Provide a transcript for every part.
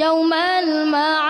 يوم المعاد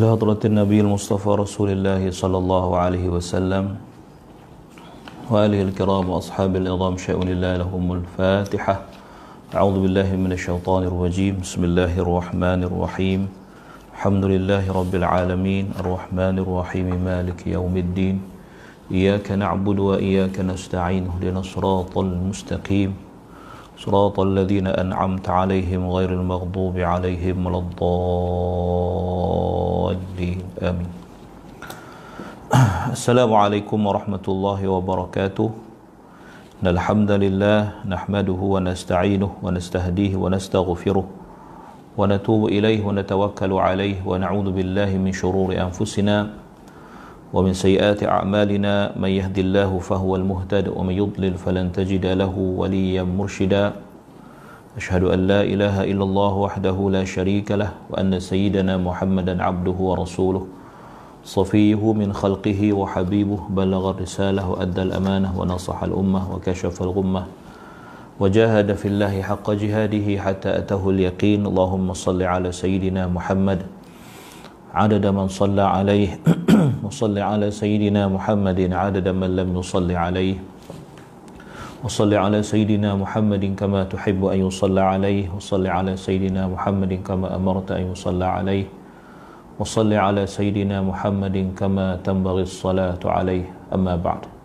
إلى النبي المصطفى رسول الله صلى الله عليه وسلم وآله الكرام وأصحاب العظام شأن الله لهم الفاتحة. أعوذ بالله من الشيطان الرجيم. بسم الله الرحمن الرحيم. الحمد لله رب العالمين. الرحمن الرحيم. مالك يوم الدين. إياك نعبد وإياك نستعين. اهدنا الصراط المستقيم. صراط الذين أنعمت عليهم غير المغضوب عليهم ولا الضالين. آمين. السلام عليكم ورحمة الله وبركاته. إن الحمد لله نحمده ونستعينه ونستهديه ونستغفره ونتوب إليه ونتوكل عليه ونعوذ بالله من شرور أنفسنا ومن سيئات أعمالنا. من يهد الله فهو المهتد ومن يضلل فلن تجد له وليا مرشدا. أشهد أن لا إله إلا الله وحده لا شريك له وأن سيدنا محمدا عبده ورسوله صفيه من خلقه وحبيبه بلغ الرسالة وأدى الأمانة ونصح الأمة وكشف الغمة وجاهد في الله حق جهاده حتى أتاه اليقين. اللهم صل على سيدنا محمد. عدد من صلى عليه وصل على سيدنا محمد. عدد من لم يصل عليه. وصل على سيدنا محمد كما تحب أن يصلى عليه وصل على سيدنا محمد كما أمرت أن يصلى عليه وصل على سيدنا محمد كما تنبغي الصلاة عليه أما بعد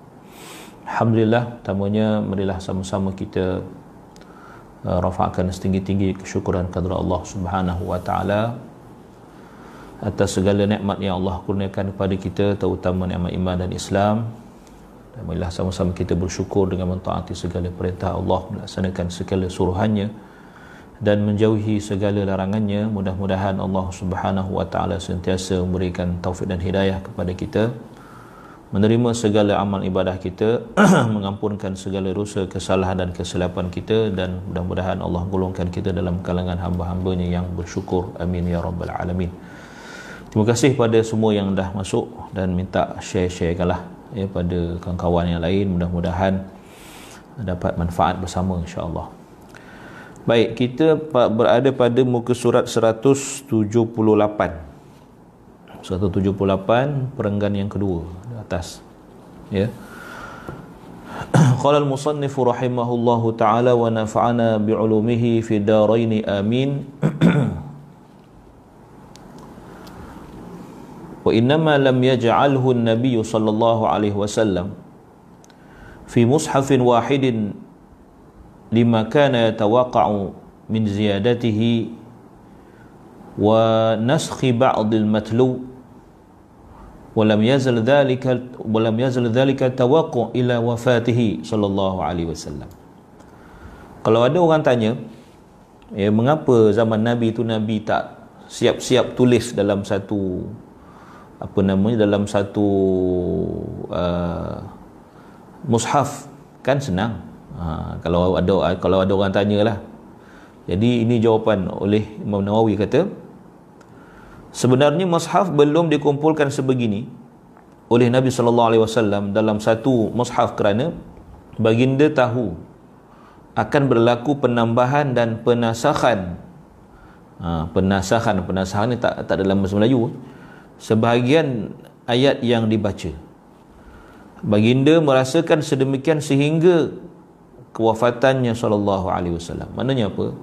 Alhamdulillah, pertamanya marilah sama-sama kita uh, rafa'kan setinggi-tinggi kesyukuran kepada Allah Subhanahu wa taala atas segala nikmat yang Allah kurniakan kepada kita terutama nikmat iman dan Islam dan marilah sama-sama kita bersyukur dengan mentaati segala perintah Allah melaksanakan segala suruhannya dan menjauhi segala larangannya. Mudah-mudahan Allah Subhanahu wa taala sentiasa memberikan taufik dan hidayah kepada kita menerima segala amal ibadah kita mengampunkan segala dosa kesalahan dan kesilapan kita dan mudah-mudahan Allah golongkan kita dalam kalangan hamba-hambanya yang bersyukur. Amin ya rabbal alamin. Terima kasih pada semua yang dah masuk dan minta share-sharekanlah ya pada kawan-kawan yang lain mudah-mudahan dapat manfaat bersama insya-Allah. Baik, kita berada pada muka surat 178. 178 perenggan yang kedua di atas. Ya. Qala al-musannif rahimahullahu taala wa nafa'ana bi'ulumihi fi darain amin. Wa innama lam yaj'alhu an-nabiy sallallahu alaihi wasallam fi mushafin wahidin lima kana yatawaqqa'u min ziyadatihi wa naskhi ba'd al-matlu yazal dhalika wa lam yazal dhalika tawaqqu' ila wafatihi sallallahu alaihi wasallam. Kalau ada orang tanya ya mengapa zaman nabi itu nabi tak siap-siap tulis dalam satu apa namanya dalam satu uh, mushaf kan senang Ha, kalau ada kalau ada orang tanyalah. Jadi ini jawapan oleh Imam Nawawi kata sebenarnya mushaf belum dikumpulkan sebegini oleh Nabi sallallahu alaihi wasallam dalam satu mushaf kerana baginda tahu akan berlaku penambahan dan penasakhan. Ha, penasakhan penasakhan ni tak tak dalam bahasa Melayu. Sebahagian ayat yang dibaca. Baginda merasakan sedemikian sehingga kewafatannya sallallahu alaihi wasallam. Maknanya apa?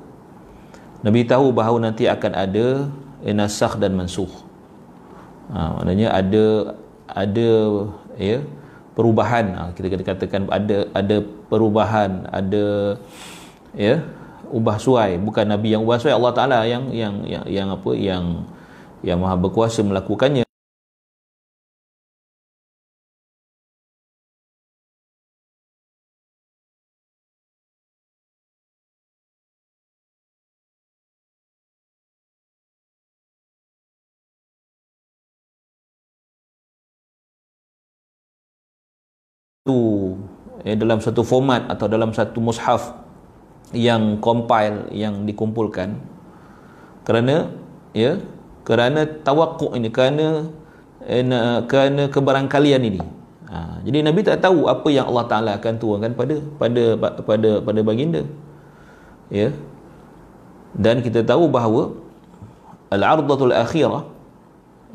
Nabi tahu bahawa nanti akan ada nasakh dan mansukh. Ha, maknanya ada ada ya perubahan ha, kita katakan ada ada perubahan ada ya ubah suai bukan nabi yang ubah suai Allah taala yang yang yang yang apa yang yang maha berkuasa melakukannya. Satu eh, dalam satu format atau dalam satu mushaf yang compile yang dikumpulkan. Kerana ya kerana tawakkuk ini kerana eh, kerana kebarangkalian ini. Ha, jadi Nabi tak tahu apa yang Allah Taala akan turunkan pada pada pada pada baginda. Ya. Dan kita tahu bahawa al-ardatul akhirah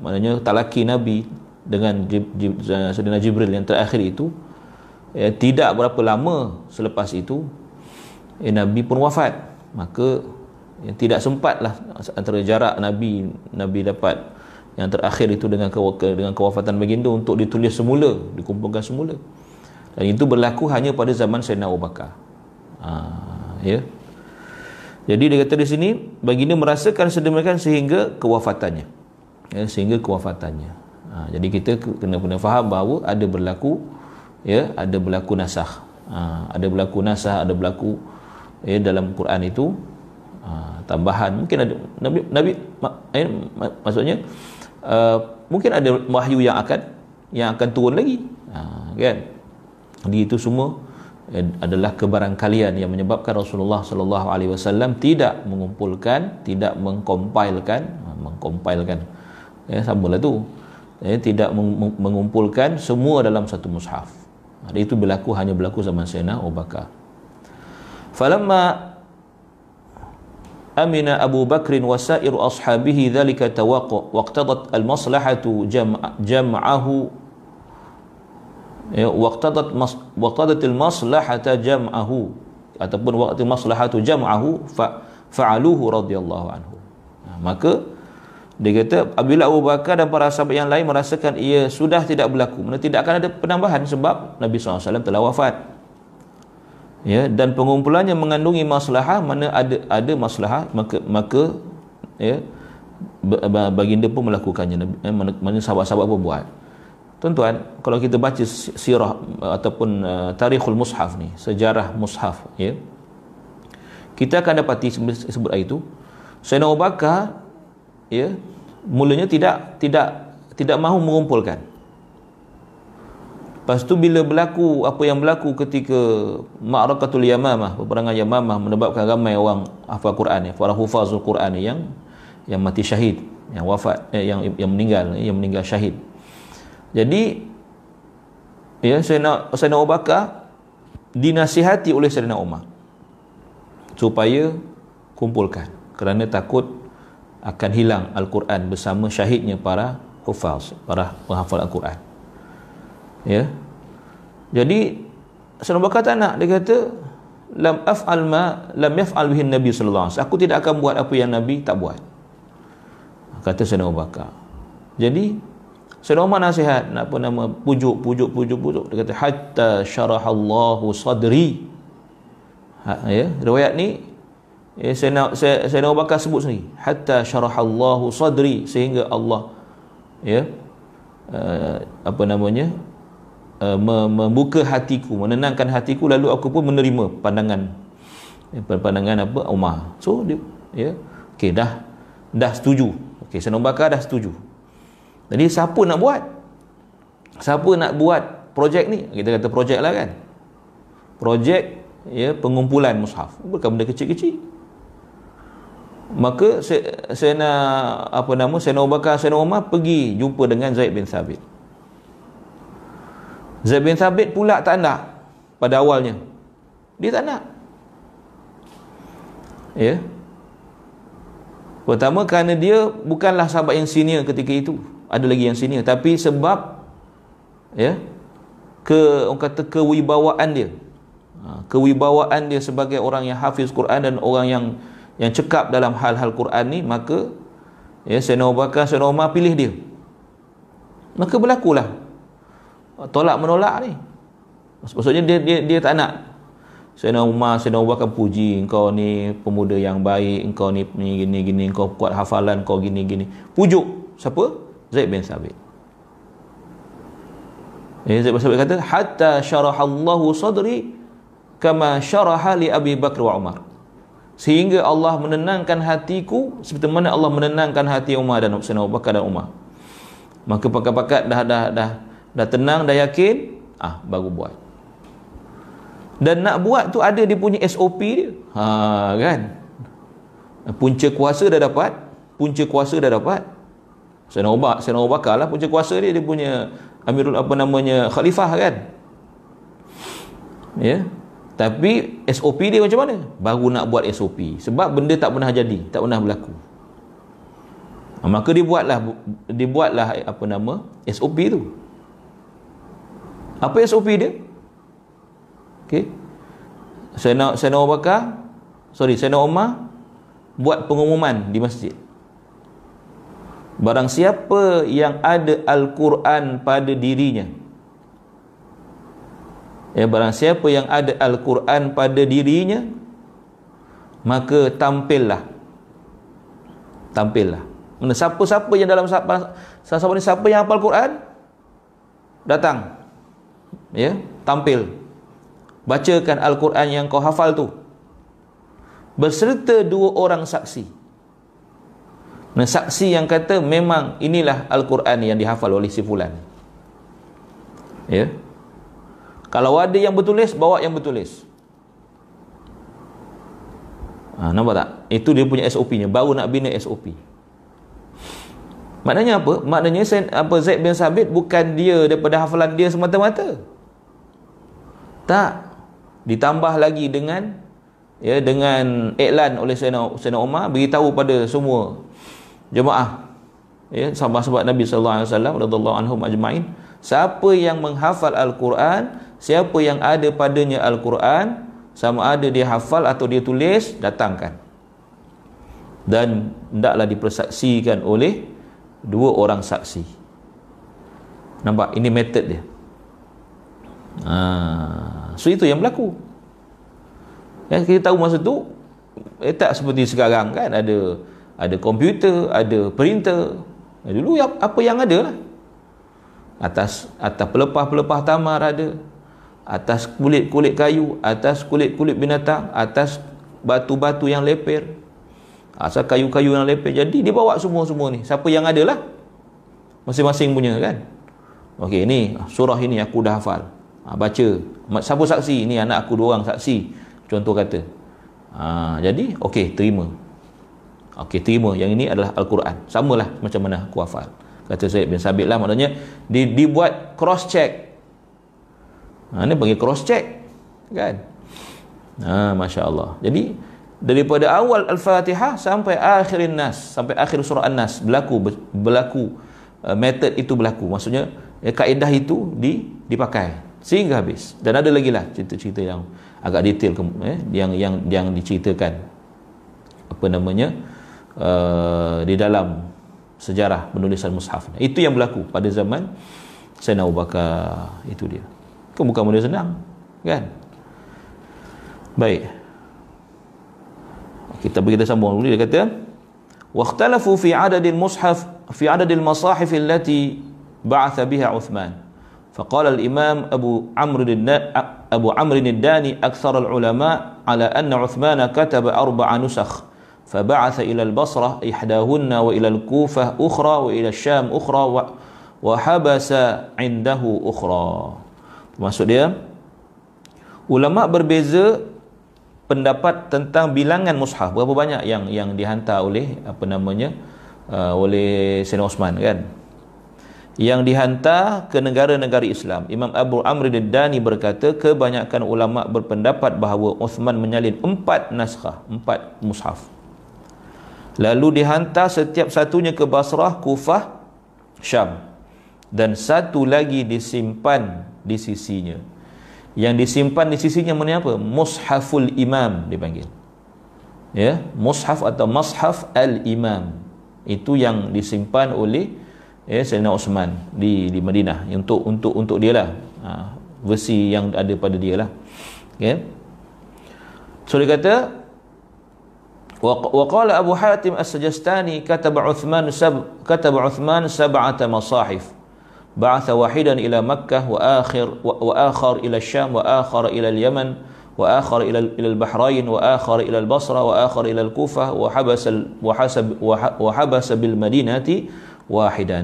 maknanya talaki Nabi dengan Jib, Sayyidina Jibril yang terakhir itu ya, tidak berapa lama selepas itu ya, Nabi pun wafat. Maka ya, tidak sempatlah antara jarak Nabi Nabi dapat yang terakhir itu dengan ke, dengan kewafatan baginda untuk ditulis semula dikumpulkan semula. Dan itu berlaku hanya pada zaman Sayyidina Abu Bakar. Ha, ya. Jadi dia kata di sini baginda merasakan sedemikian sehingga kewafatannya. Ya, sehingga kewafatannya. Ha, jadi kita kena kena faham bahawa ada berlaku ya ada berlaku nasah ha, ada berlaku nasah ada berlaku ya dalam Quran itu ha, tambahan. Mungkin ada nabi nabi eh, maksudnya uh, mungkin ada wahyu yang akan yang akan turun lagi. Ha, kan? Jadi itu semua ya, adalah kebarangkalian yang menyebabkan Rasulullah sallallahu alaihi wasallam tidak mengumpulkan tidak mengkompilekan ha, mengkompilekan. Ya samalah tu. Ya, tidak mengumpulkan semua dalam satu mushaf. Ada itu berlaku hanya berlaku zaman Sayyidina Abu Bakar. Falamma Abu Bakr wa sa'ir ashabihi dhalika tawaqqa waqtadat al-maslahatu jam'ahu ya waqtadat waqtadat al-maslahata jam'ahu ataupun waqti maslahatu jam'ahu fa fa'aluhu radhiyallahu anhu. maka dia kata apabila Abu Bakar dan para sahabat yang lain merasakan ia sudah tidak berlaku, mana tidak akan ada penambahan sebab Nabi SAW telah wafat. Ya, dan pengumpulannya mengandungi masalah mana ada ada masalah maka maka ya baginda pun melakukannya eh, mana, mana sahabat-sahabat pun buat. Tuan-tuan, kalau kita baca sirah ataupun uh, tarikhul mushaf ni, sejarah mushaf ya. Kita akan dapati sebut ayat itu Sayyidina Abu Bakar ya mulanya tidak tidak tidak mahu mengumpulkan lepas tu bila berlaku apa yang berlaku ketika Ma'rakatul Yamamah peperangan Yamamah menyebabkan ramai orang hafal Quran ya para hufazul Quran yang yang mati syahid yang wafat eh, yang yang meninggal yang meninggal syahid jadi ya saya nak saya nak Bakar dinasihati oleh Sayyidina Umar supaya kumpulkan kerana takut akan hilang Al-Quran bersama syahidnya para hufaz, para penghafal Al-Quran. Ya. Jadi Sayyidina Bakar tak nak dia kata lam af'al ma lam yaf'al bihi Nabi sallallahu alaihi wasallam. Aku tidak akan buat apa yang Nabi tak buat. Kata Sayyidina Bakar. Jadi Sayyidina Umar nasihat nak apa nama pujuk pujuk pujuk pujuk dia kata hatta syarahallahu sadri. Ha, ya, riwayat ni ya, saya nak saya, saya nak bakar sebut sendiri hatta syarahallahu sadri sehingga Allah ya uh, apa namanya uh, membuka hatiku menenangkan hatiku lalu aku pun menerima pandangan ya, pandangan apa Umar so dia ya okey dah dah setuju okey nak bakar dah setuju jadi siapa nak buat? Siapa nak buat projek ni? Kita kata projek lah kan. Projek ya pengumpulan mushaf. Bukan benda kecil-kecil. Maka saya, saya nak apa nama? Nak bakar nak Umar pergi jumpa dengan Zaid bin Thabit. Zaid bin Thabit pula tak nak pada awalnya. Dia tak nak. Ya. Pertama kerana dia bukanlah sahabat yang senior ketika itu ada lagi yang senior tapi sebab ya ke orang kata kewibawaan dia ha, kewibawaan dia sebagai orang yang hafiz Quran dan orang yang yang cekap dalam hal-hal Quran ni maka ya Sayyidina Abu Bakar Sayyidina Umar pilih dia maka berlakulah tolak menolak ni maksudnya dia dia, dia tak nak Sayyidina Umar Sayyidina Abu Bakar puji engkau ni pemuda yang baik engkau ni gini gini engkau kuat hafalan kau gini gini pujuk siapa Zaid bin Sabit. Eh, Zaid bin Sabit kata, Hatta syarahallahu sadri kama syaraha li Abi Bakr wa Umar. Sehingga Allah menenangkan hatiku seperti mana Allah menenangkan hati Umar dan Sayyidina Abu Bakar dan Umar. Maka pakat-pakat dah, dah, dah, dah tenang, dah yakin, ah baru buat. Dan nak buat tu ada dia punya SOP dia. Ha, kan? Punca kuasa dah dapat. Punca kuasa dah dapat. Sayyidina Umar, Sayyidina Abu Bakar lah punca kuasa dia dia punya Amirul apa namanya khalifah kan. Ya. Tapi SOP dia macam mana? Baru nak buat SOP. Sebab benda tak pernah jadi, tak pernah berlaku. Ha, maka dia buatlah dia buatlah apa nama SOP tu. Apa SOP dia? Okey. Sayyidina Abu Bakar, sorry, Sayyidina Umar buat pengumuman di masjid. Barang siapa yang ada Al-Quran pada dirinya Ya barang siapa yang ada Al-Quran pada dirinya Maka tampillah Tampillah Mana siapa-siapa yang dalam siapa, siapa siapa yang hafal Quran Datang Ya Tampil Bacakan Al-Quran yang kau hafal tu Berserta dua orang saksi Nah, saksi yang kata memang inilah Al-Quran yang dihafal oleh si fulan. Ya. Kalau ada yang bertulis, bawa yang bertulis. Ha, nampak tak? Itu dia punya SOP-nya. Baru nak bina SOP. Maknanya apa? Maknanya apa Zaid bin Sabit bukan dia daripada hafalan dia semata-mata. Tak. Ditambah lagi dengan ya dengan iklan oleh Sayyidina, Sayyidina Umar beritahu pada semua jemaah ya sahabat-sahabat Nabi sallallahu alaihi wasallam radhiyallahu anhum ajmain siapa yang menghafal al-Quran siapa yang ada padanya al-Quran sama ada dia hafal atau dia tulis datangkan dan hendaklah dipersaksikan oleh dua orang saksi nampak ini metod dia ha. so itu yang berlaku yang kita tahu masa tu eh, tak seperti sekarang kan ada ada komputer, ada printer. Dulu apa yang ada lah. Atas atas pelepah-pelepah tamar ada. Atas kulit-kulit kayu, atas kulit-kulit binatang, atas batu-batu yang leper. Asal kayu-kayu yang leper. Jadi dia bawa semua-semua ni. Siapa yang ada lah. Masing-masing punya kan. Okey ni surah ini aku dah hafal. Ha, baca. Siapa saksi? Ni anak aku dua orang saksi. Contoh kata. Ha, jadi okey terima. Okey, terima. Yang ini adalah Al-Quran. Samalah macam mana aku hafal. Kata Syed bin Sabit lah. Maknanya, di, dibuat cross check. Ha, ini panggil cross check. kan ha masya-Allah jadi daripada awal al-Fatihah sampai akhirin nas sampai akhir surah An-Nas berlaku berlaku uh, metod itu berlaku. Maksudnya eh, kaedah itu di dipakai sehingga habis. Dan ada lagi lah cerita-cerita yang agak detail eh, yang yang yang diceritakan. Apa namanya uh, di dalam sejarah penulisan mushaf itu yang berlaku pada zaman Sayyidina Abu Bakar. Itu dia. Kan bukan benda senang kan? Baik kita pergi kita sambung dulu dia kata واختلفوا في عدد المصحف في عدد المصاحف التي بعث بها عثمان فقال الإمام أبو عمرو أبو عمرو الداني أكثر العلماء على أن عثمان كتب أربع نسخ فبعث إلى البصرة إحداهن وإلى الكوفة أخرى وإلى الشام أخرى وحبس عنده أخرى maksud dia ulama berbeza pendapat tentang bilangan mushaf. Berapa banyak yang yang dihantar oleh apa namanya uh, oleh Sayyidina Osman kan? Yang dihantar ke negara-negara Islam. Imam Abu Amr Dani berkata kebanyakan ulama berpendapat bahawa Osman menyalin empat naskah empat mushaf. Lalu dihantar setiap satunya ke Basrah, Kufah, Syam. Dan satu lagi disimpan di sisinya yang disimpan di sisinya mana apa? Mushaful Imam dipanggil ya, mushaf atau mushaf al-imam itu yang disimpan oleh ya Sayyidina Osman di di Madinah untuk untuk untuk dia lah ha, versi yang ada pada dia lah ya so dia kata وقال أبو حاتم السجستاني كتب عثمان سب كتب عثمان سبعة مصاحف بعث واحدا إلى مكة وآخر وآخر إلى الشام وآخر إلى اليمن وآخر إلى إلى البحرين وآخر إلى البصرة وآخر إلى الكوفة وحبس وحسب وحبس بالمدينة واحدا.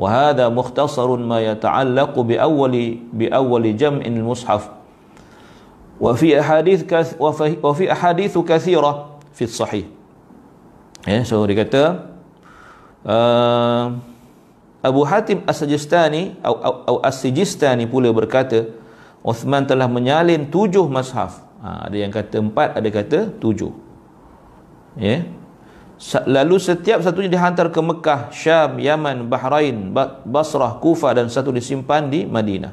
وهذا مختصر ما يتعلق بأول بأول جمع المصحف. وفي أحاديث وفي أحاديث كثيرة fi sahih ya so dia kata uh, Abu Hatim As-Sajistani atau As-Sijistani pula berkata Uthman telah menyalin tujuh mazhab ha, ada yang kata empat ada kata tujuh ya lalu setiap satunya dihantar ke Mekah, Syam, Yaman, Bahrain, Basrah, Kufah dan satu disimpan di Madinah.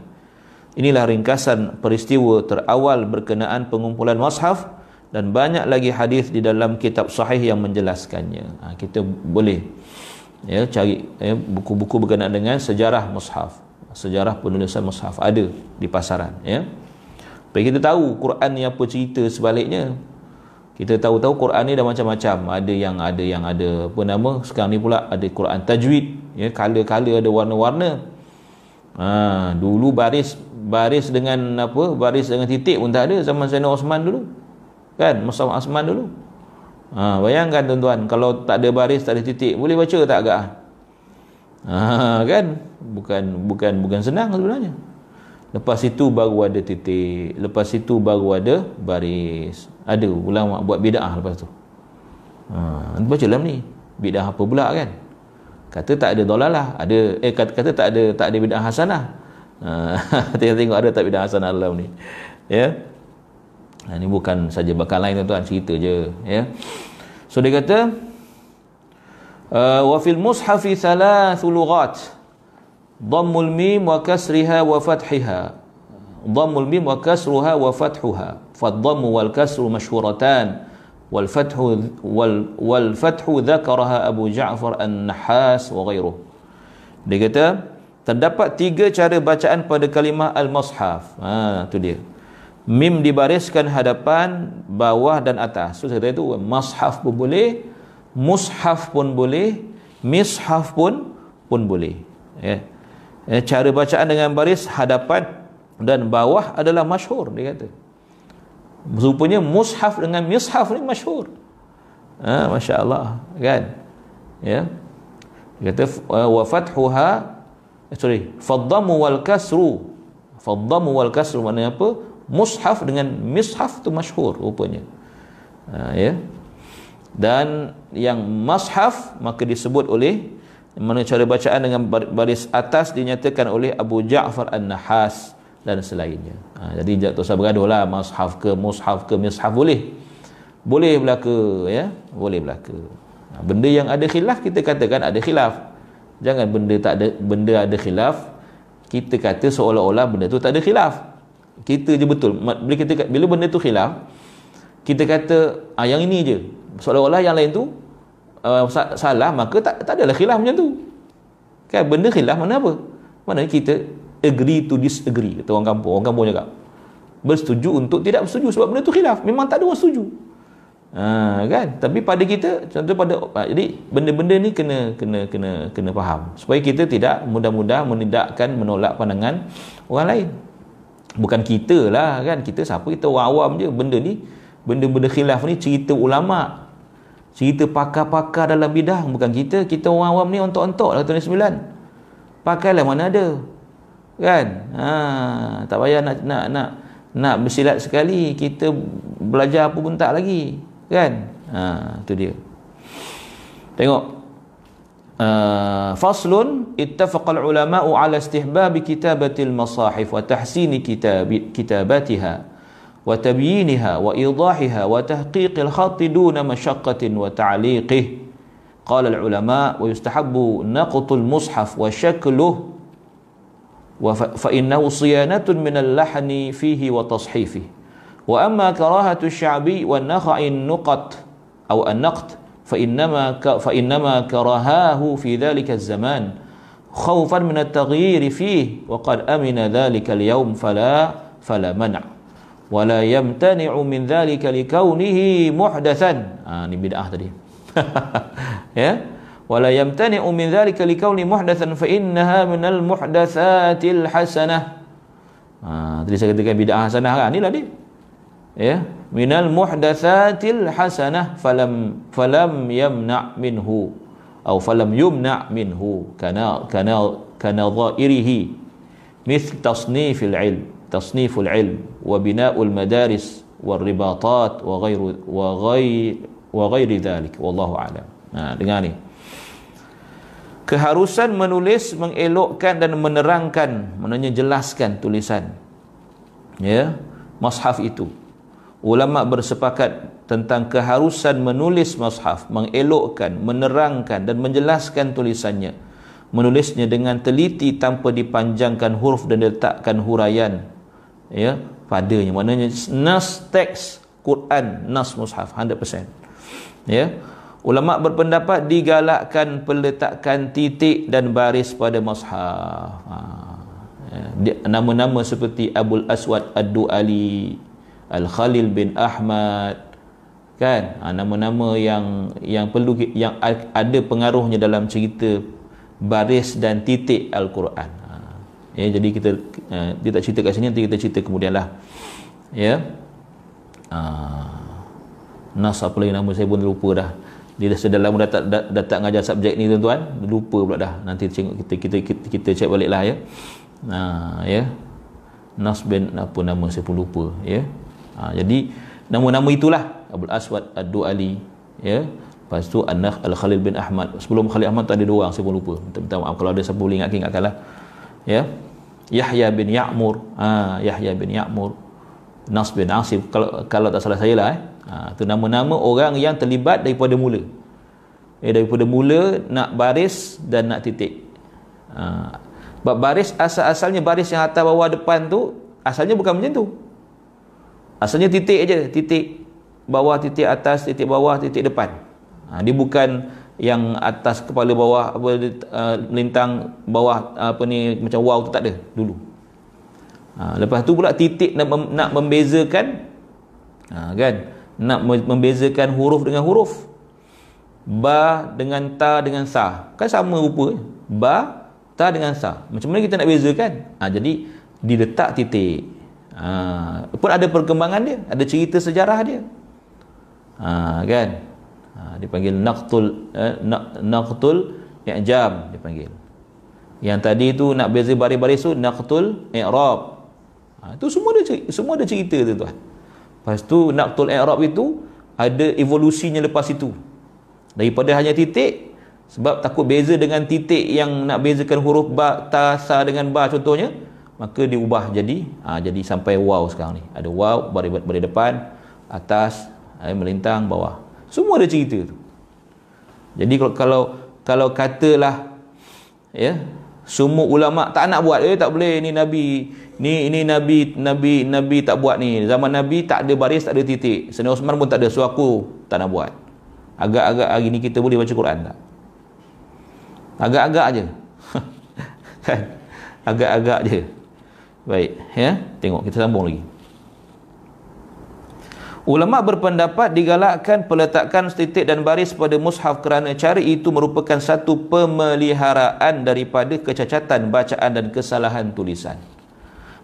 Inilah ringkasan peristiwa terawal berkenaan pengumpulan mazhab dan banyak lagi hadis di dalam kitab sahih yang menjelaskannya. Ha, kita boleh ya cari ya, buku-buku berkenaan dengan sejarah mushaf, sejarah penulisan mushaf ada di pasaran ya. Supaya kita tahu Quran ni apa cerita sebaliknya. Kita tahu-tahu Quran ni dah macam-macam. Ada yang ada yang ada apa nama sekarang ni pula ada Quran tajwid ya, color-color ada warna-warna. Ha, dulu baris baris dengan apa? Baris dengan titik pun tak ada zaman Sayyidina Osman dulu kan Mustafa Asman dulu ha, bayangkan tuan-tuan kalau tak ada baris tak ada titik boleh baca tak agak? Ha, kan? Bukan bukan bukan senang sebenarnya. Lepas itu baru ada titik lepas itu baru ada baris. Ada ulama buat bid'ah lepas tu. Ha, baca dalam ni. Bid'ah apa pula kan? Kata tak ada dolalah ada eh kata, kata tak ada tak ada bid'ah hasanah. Ha, tengok ada tak bid'ah hasanah dalam ni. Ya? yeah? Ha, ini bukan saja bakal lain tuan-tuan. Cerita je ya. So dia kata uh, wa fil mushafi thalath lughat. Dhammul mim wa kasriha wa fathiha. Dhammul mim wa kasruha wa fathuha. Fadhammu wal kasru mashhuratan. Wal fathu wal wal fathu dzakaraha Abu Ja'far An-Nahas wa ghairuh dia kata terdapat tiga cara bacaan pada kalimah al-mushaf. Ha tu dia mim dibariskan hadapan bawah dan atas. So saya itu mushaf pun boleh mushaf pun boleh mishaf pun pun boleh. Ya. Yeah. cara bacaan dengan baris hadapan dan bawah adalah masyhur dia kata. Rupanya mushaf dengan mishaf ni masyhur. Ha masya-Allah kan? Ya. Dia kata wa fathuha eh, sorry faddamu wal kasru. Faddamu wal kasru maknanya apa mushaf dengan mishaf tu masyhur rupanya ha, ya dan yang mashaf maka disebut oleh mana cara bacaan dengan baris atas dinyatakan oleh Abu Ja'far An-Nahas dan selainnya. Ha, jadi tak usah bergaduh lah mushaf ke mushaf ke mushaf boleh. Boleh belaka ya, boleh belaka. Ha, benda yang ada khilaf kita katakan ada khilaf. Jangan benda tak ada benda ada khilaf kita kata seolah-olah benda tu tak ada khilaf. Kita je betul. Bila kita bila benda tu khilaf, kita kata ah, yang ini je. Seolah-olah yang lain tu uh, salah maka tak tak adalah khilaf macam tu. Kan benda khilaf mana apa? Mana kita agree to disagree kata orang kampung orang kampung cakap bersetuju untuk tidak bersetuju sebab benda tu khilaf memang tak ada orang setuju ha, kan tapi pada kita contoh pada ha, jadi benda-benda ni kena kena kena kena faham supaya kita tidak mudah-mudah menidakkan menolak pandangan orang lain bukan kita lah kan? Kita siapa? Kita orang awam je. Benda ni benda-benda khilaf ni cerita ulama. Cerita pakar-pakar dalam bidang. Bukan kita. Kita orang awam ni ontok-ontok lah tahun 9 pakailah mana ada. Kan? Ha, tak payah nak nak nak nak bersilat sekali. Kita belajar apa pun tak lagi. Kan? Ha tu dia. Tengok faslun ittafaqa ulama ala istihbab kitabati al-masahif wa tahsin kitab kitabatiha wa tabyinha wa idahiha wa tahqiq al-khat duna mashaqqatin wa ta'liqih qala al-ulama wa yustahabbu naqt al-mushaf wa shakluhu فإنه صيانة من اللحن فيه وتصحيفه وأما كراهة الشعبي والنخع النقط أو النقط فإنما فإنما كرهاه في ذلك الزمان خوفا من التغيير فيه وقد أمن ذلك اليوم فلا فلا منع. ولا يمتنع من ذلك لكونه محدثا. آه بدعة tadi ya ولا يمتنع من ذلك لكون محدثا فإنها من المحدثات الحسنة. ha, tadi saya katakan bid'ah hasanah kan inilah dia. ya minal muhdatsatil hasanah falam falam yamna minhu atau falam yumna minhu kana kana kana dhairihi مثل تصنيف العلم تصنيف العلم وبناء المدارس والرباطات وغير وغير وغير ذلك والله اعلم ha, dengar ni keharusan menulis mengelokkan dan menerangkan maknanya jelaskan tulisan ya mushaf itu ulama bersepakat tentang keharusan menulis mushaf mengelokkan menerangkan dan menjelaskan tulisannya menulisnya dengan teliti tanpa dipanjangkan huruf dan diletakkan huraian ya padanya maknanya nas teks Quran nas mushaf 100% ya Ulama berpendapat digalakkan peletakan titik dan baris pada mushaf. Ha. Ya, nama-nama seperti Abul Aswad Ad-Du'ali, Al-Khalil bin Ahmad, kan? Ha, nama-nama yang yang perlu yang ada pengaruhnya dalam cerita baris dan titik Al-Quran. Ha. Ya, jadi kita uh, dia tak cerita kat sini nanti kita cerita kemudianlah. Ya. Ha. Nas apa lagi nama saya pun lupa dah dia dah sedar lama dah tak, dah, dah tak ngajar subjek ni tuan-tuan lupa pula dah nanti tengok kita kita kita, kita check balik lah ya ha, ya Nas bin apa nama saya pun lupa ya ha, jadi nama-nama itulah Abdul Aswad Ad-Du'ali ya. Lepas tu An-Nakh Al-Khalil bin Ahmad. Sebelum Khalil Ahmad tu ada dua orang saya pun lupa. Minta, minta maaf. Kalau ada siapa boleh ingat ingatkan lah. Ya. Yahya bin Ya'mur. Ha, Yahya bin Ya'mur. Nas bin Asif. Kalau, kalau tak salah saya lah eh. Ha, itu nama-nama orang yang terlibat daripada mula. Eh, daripada mula nak baris dan nak titik. Ha, baris asal-asalnya baris yang atas bawah depan tu asalnya bukan macam tu. Asalnya titik aja, titik bawah, titik atas, titik bawah, titik depan. Ha, dia bukan yang atas kepala bawah apa uh, melintang bawah apa ni macam wow tu tak ada dulu. Ha, lepas tu pula titik nak, mem, nak membezakan ha, kan? Nak membezakan huruf dengan huruf. Ba dengan ta dengan sa. Kan sama rupa ba ta dengan sa. Macam mana kita nak bezakan? Ha, jadi diletak titik ha, pun ada perkembangan dia ada cerita sejarah dia. Ha, kan? Ha, dipanggil naqtul eh, naqtul i'jam dipanggil. Yang tadi tu nak beza baris-baris tu naqtul i'rab. Ha, tu semua ada semua ada cerita tu tuan. Lepas tu naqtul i'rab itu ada evolusinya lepas itu. Daripada hanya titik sebab takut beza dengan titik yang nak bezakan huruf ba ta sa dengan ba contohnya maka diubah jadi ha, jadi sampai waw sekarang ni. Ada waw baris, baris depan atas eh, melintang bawah. Semua ada cerita tu. Jadi kalau kalau kalau katalah ya semua ulama tak nak buat eh tak boleh ni nabi ni ini nabi nabi nabi tak buat ni. Zaman nabi tak ada baris tak ada titik. Sayyidina Osman pun tak ada so aku tak nak buat. Agak-agak hari ni kita boleh baca Quran tak? Agak-agak aje kan? Agak-agak je baik ya tengok kita sambung lagi Ulama berpendapat digalakkan peletakan titik dan baris pada mushaf kerana cara itu merupakan satu pemeliharaan daripada kecacatan bacaan dan kesalahan tulisan.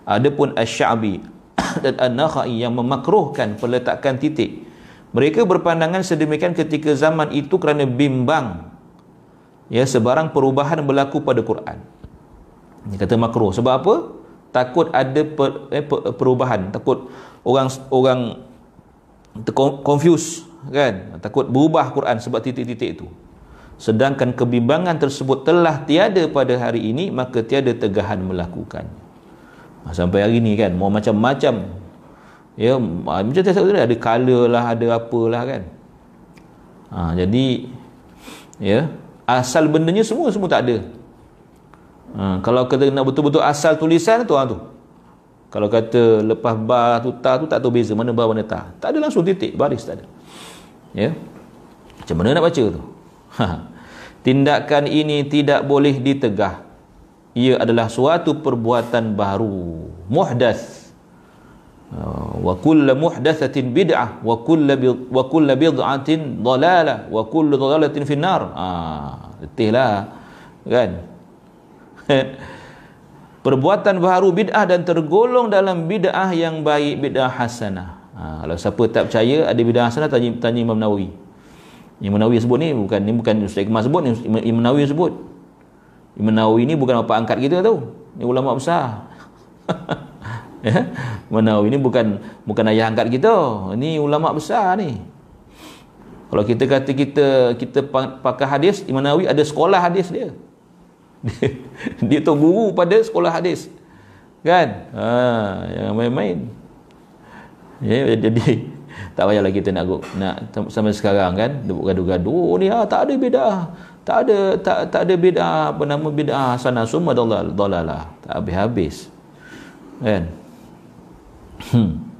Adapun Asy-Sya'bi dan An-Nakhai yang memakruhkan peletakan titik. Mereka berpandangan sedemikian ketika zaman itu kerana bimbang ya sebarang perubahan berlaku pada Quran. Ini kata makruh. Sebab apa? Takut ada per, eh, perubahan, takut orang orang confuse kan? Takut berubah Quran sebab titik-titik itu. Sedangkan kebimbangan tersebut telah tiada pada hari ini maka tiada tegahan melakukan. Sampai hari ini kan mau macam-macam. Ya macam tadi ada color lah ada apalah kan. Ha, jadi ya asal bendanya semua semua tak ada ha, kalau kita nak betul-betul asal tulisan tu ha, tu kalau kata lepas bar tu ta tu tak tahu beza mana bar mana ta. Tak ada langsung titik baris tak ada. Ya. Macam mana nak baca tu? Ha. Tindakan ini tidak boleh ditegah. Ia adalah suatu perbuatan baru, muhdath. Ha. Wa kullu muhdathatin bid'ah wa kullu wa kullu bid'atin dalalah wa kullu dalalatin finnar. Ah, letihlah. Kan? perbuatan baharu bid'ah dan tergolong dalam bid'ah yang baik bid'ah hasanah. Ha, kalau siapa tak percaya ada bid'ah hasanah tanya, tanya Imam Nawawi. Imam Nawawi sebut ni bukan ni bukan Ustaz Kemal sebut ni Imam Nawawi sebut. Imam Nawawi ni bukan apa angkat kita tu ni ulama besar. Ya? Imam Nawawi ni bukan bukan ayah angkat kita. Ni ulama besar ni. Kalau kita kata kita kita pakai hadis Imam Nawawi ada sekolah hadis dia dia tu guru pada sekolah hadis. Kan? Ha, jangan main-main. Ya, jadi tak payahlah kita nak nak sampai sekarang kan. Debuk gaduh-gaduh oh, ni ah, tak ada beda tak ada tak tak ada beda apa nama beda sana semua dalal dalalah. Tak habis-habis. Kan? Hmm.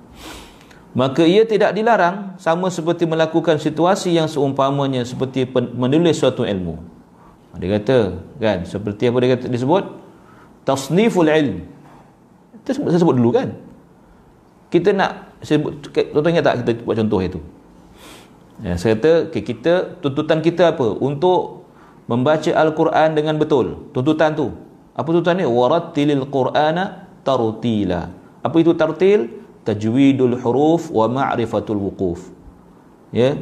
maka ia tidak dilarang sama seperti melakukan situasi yang seumpamanya seperti menulis suatu ilmu dia kata kan seperti apa dia kata disebut tasniful ilm. Kita sebut, saya sebut dulu kan? Kita nak sebut contohnya tak kita buat contoh itu? Ya, saya kata okay, kita tuntutan kita apa? Untuk membaca Al-Quran dengan betul. Tuntutan tu. Apa tuntutan ni warattilil qur'ana tartila. Apa itu tartil? Tajwidul huruf wa ma'rifatul wuquf. Ya?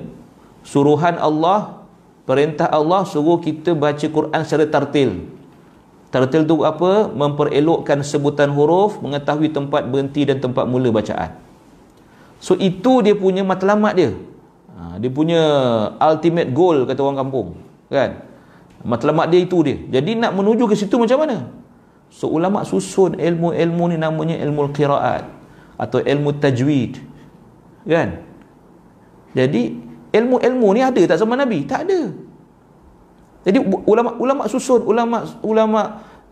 Suruhan Allah perintah Allah suruh kita baca Quran secara tartil. Tartil tu apa? Memperelokkan sebutan huruf mengetahui tempat berhenti dan tempat mula bacaan. So itu dia punya matlamat dia. Ha, dia punya ultimate goal kata orang kampung kan? Matlamat dia itu dia. Jadi nak menuju ke situ macam mana? So ulama susun ilmu-ilmu ni namanya ilmu qiraat atau ilmu tajwid kan? Jadi ilmu-ilmu ni ada tak zaman Nabi? Tak ada. Jadi ulama ulama susun, ulama ulama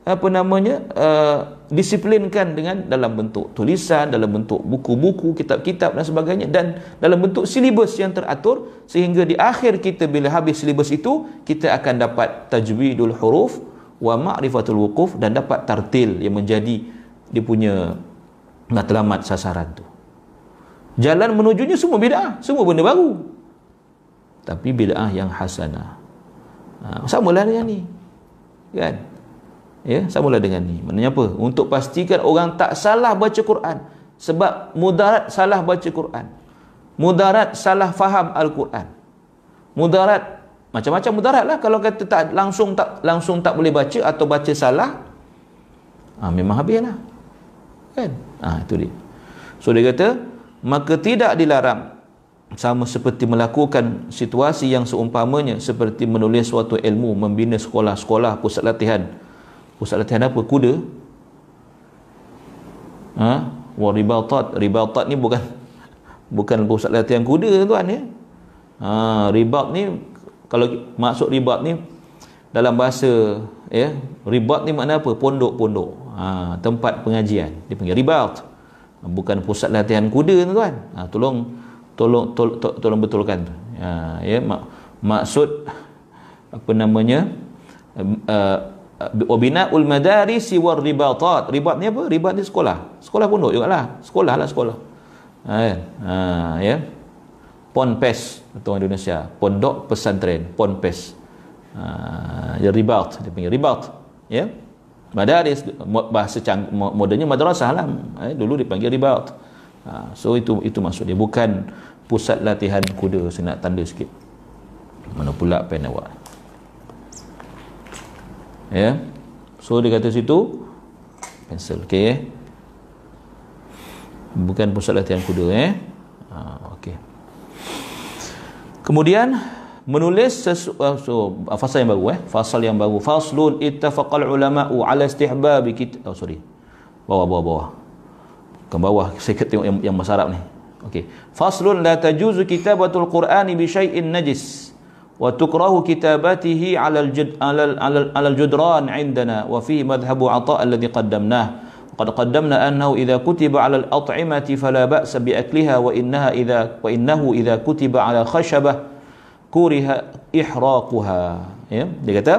apa namanya uh, disiplinkan dengan dalam bentuk tulisan, dalam bentuk buku-buku, kitab-kitab dan sebagainya dan dalam bentuk silibus yang teratur sehingga di akhir kita bila habis silibus itu kita akan dapat tajwidul huruf wa ma'rifatul wuquf dan dapat tartil yang menjadi dia punya matlamat sasaran tu. Jalan menujunya semua bid'ah, semua benda baru tapi bid'ah yang hasanah. Ha, samalah dengan ni. Kan? Ya samalah dengan ni. Maknanya apa? Untuk pastikan orang tak salah baca Quran. Sebab mudarat salah baca Quran. Mudarat salah faham Al-Quran. Mudarat macam-macam mudarat lah. Kalau kata tak langsung tak langsung tak boleh baca atau baca salah ha, memang habis lah. Kan? Ha, itu dia. So dia kata maka tidak dilarang sama seperti melakukan situasi yang seumpamanya seperti menulis suatu ilmu membina sekolah-sekolah pusat latihan. Pusat latihan apa? Kuda. Ha? Wa ribatat. Ribatat ni bukan bukan pusat latihan kuda tuan ya. Ha ribat ni kalau maksud ribat ni dalam bahasa ya ribat ni makna apa? Pondok-pondok. Ha, tempat pengajian. Dia panggil ribat. Bukan pusat latihan kuda tuan. Ha, tolong tolong tolong, tolong, tolong betulkan tu. Ha, ya mak, maksud apa namanya uh, wabinaul madarisi war ribatat. Ribat ni apa? Ribat ni sekolah. Sekolah pondok jugalah. Sekolah lah sekolah. Ha, ha ya. Ponpes atau Indonesia. Pondok pesantren ponpes ha ya ribat dia panggil ribat ya. Madaris bahasa cang, modennya madrasah lah. Eh, dulu dipanggil ribat. Ha, so itu itu maksud dia. Bukan pusat latihan kuda saya nak tanda sikit. Mana pula pen awak? Ya? So dia kata situ pensel okey eh bukan pusat latihan kuda eh ha, okey. Kemudian menulis sesu, uh, so, fasal yang baru eh? Fasal yang baru. Faslun ittafaqal ulama'u ala istihbab kit oh sorry. Bawah bawah bawah. Ke bawah saya tengok yang, yang Arab ni okey faslun la tajuzu kitabatul qur'ani bi syai'in najis وتكره كتابته على الجد على على على الجدران عندنا وفيه مذهب عطاء الذي قدمناه قد قدمنا انه اذا كتب على الاطعمه فلا باس باكلها وانها اذا وانه اذا كتب على خشبه كره احراقها ya dia kata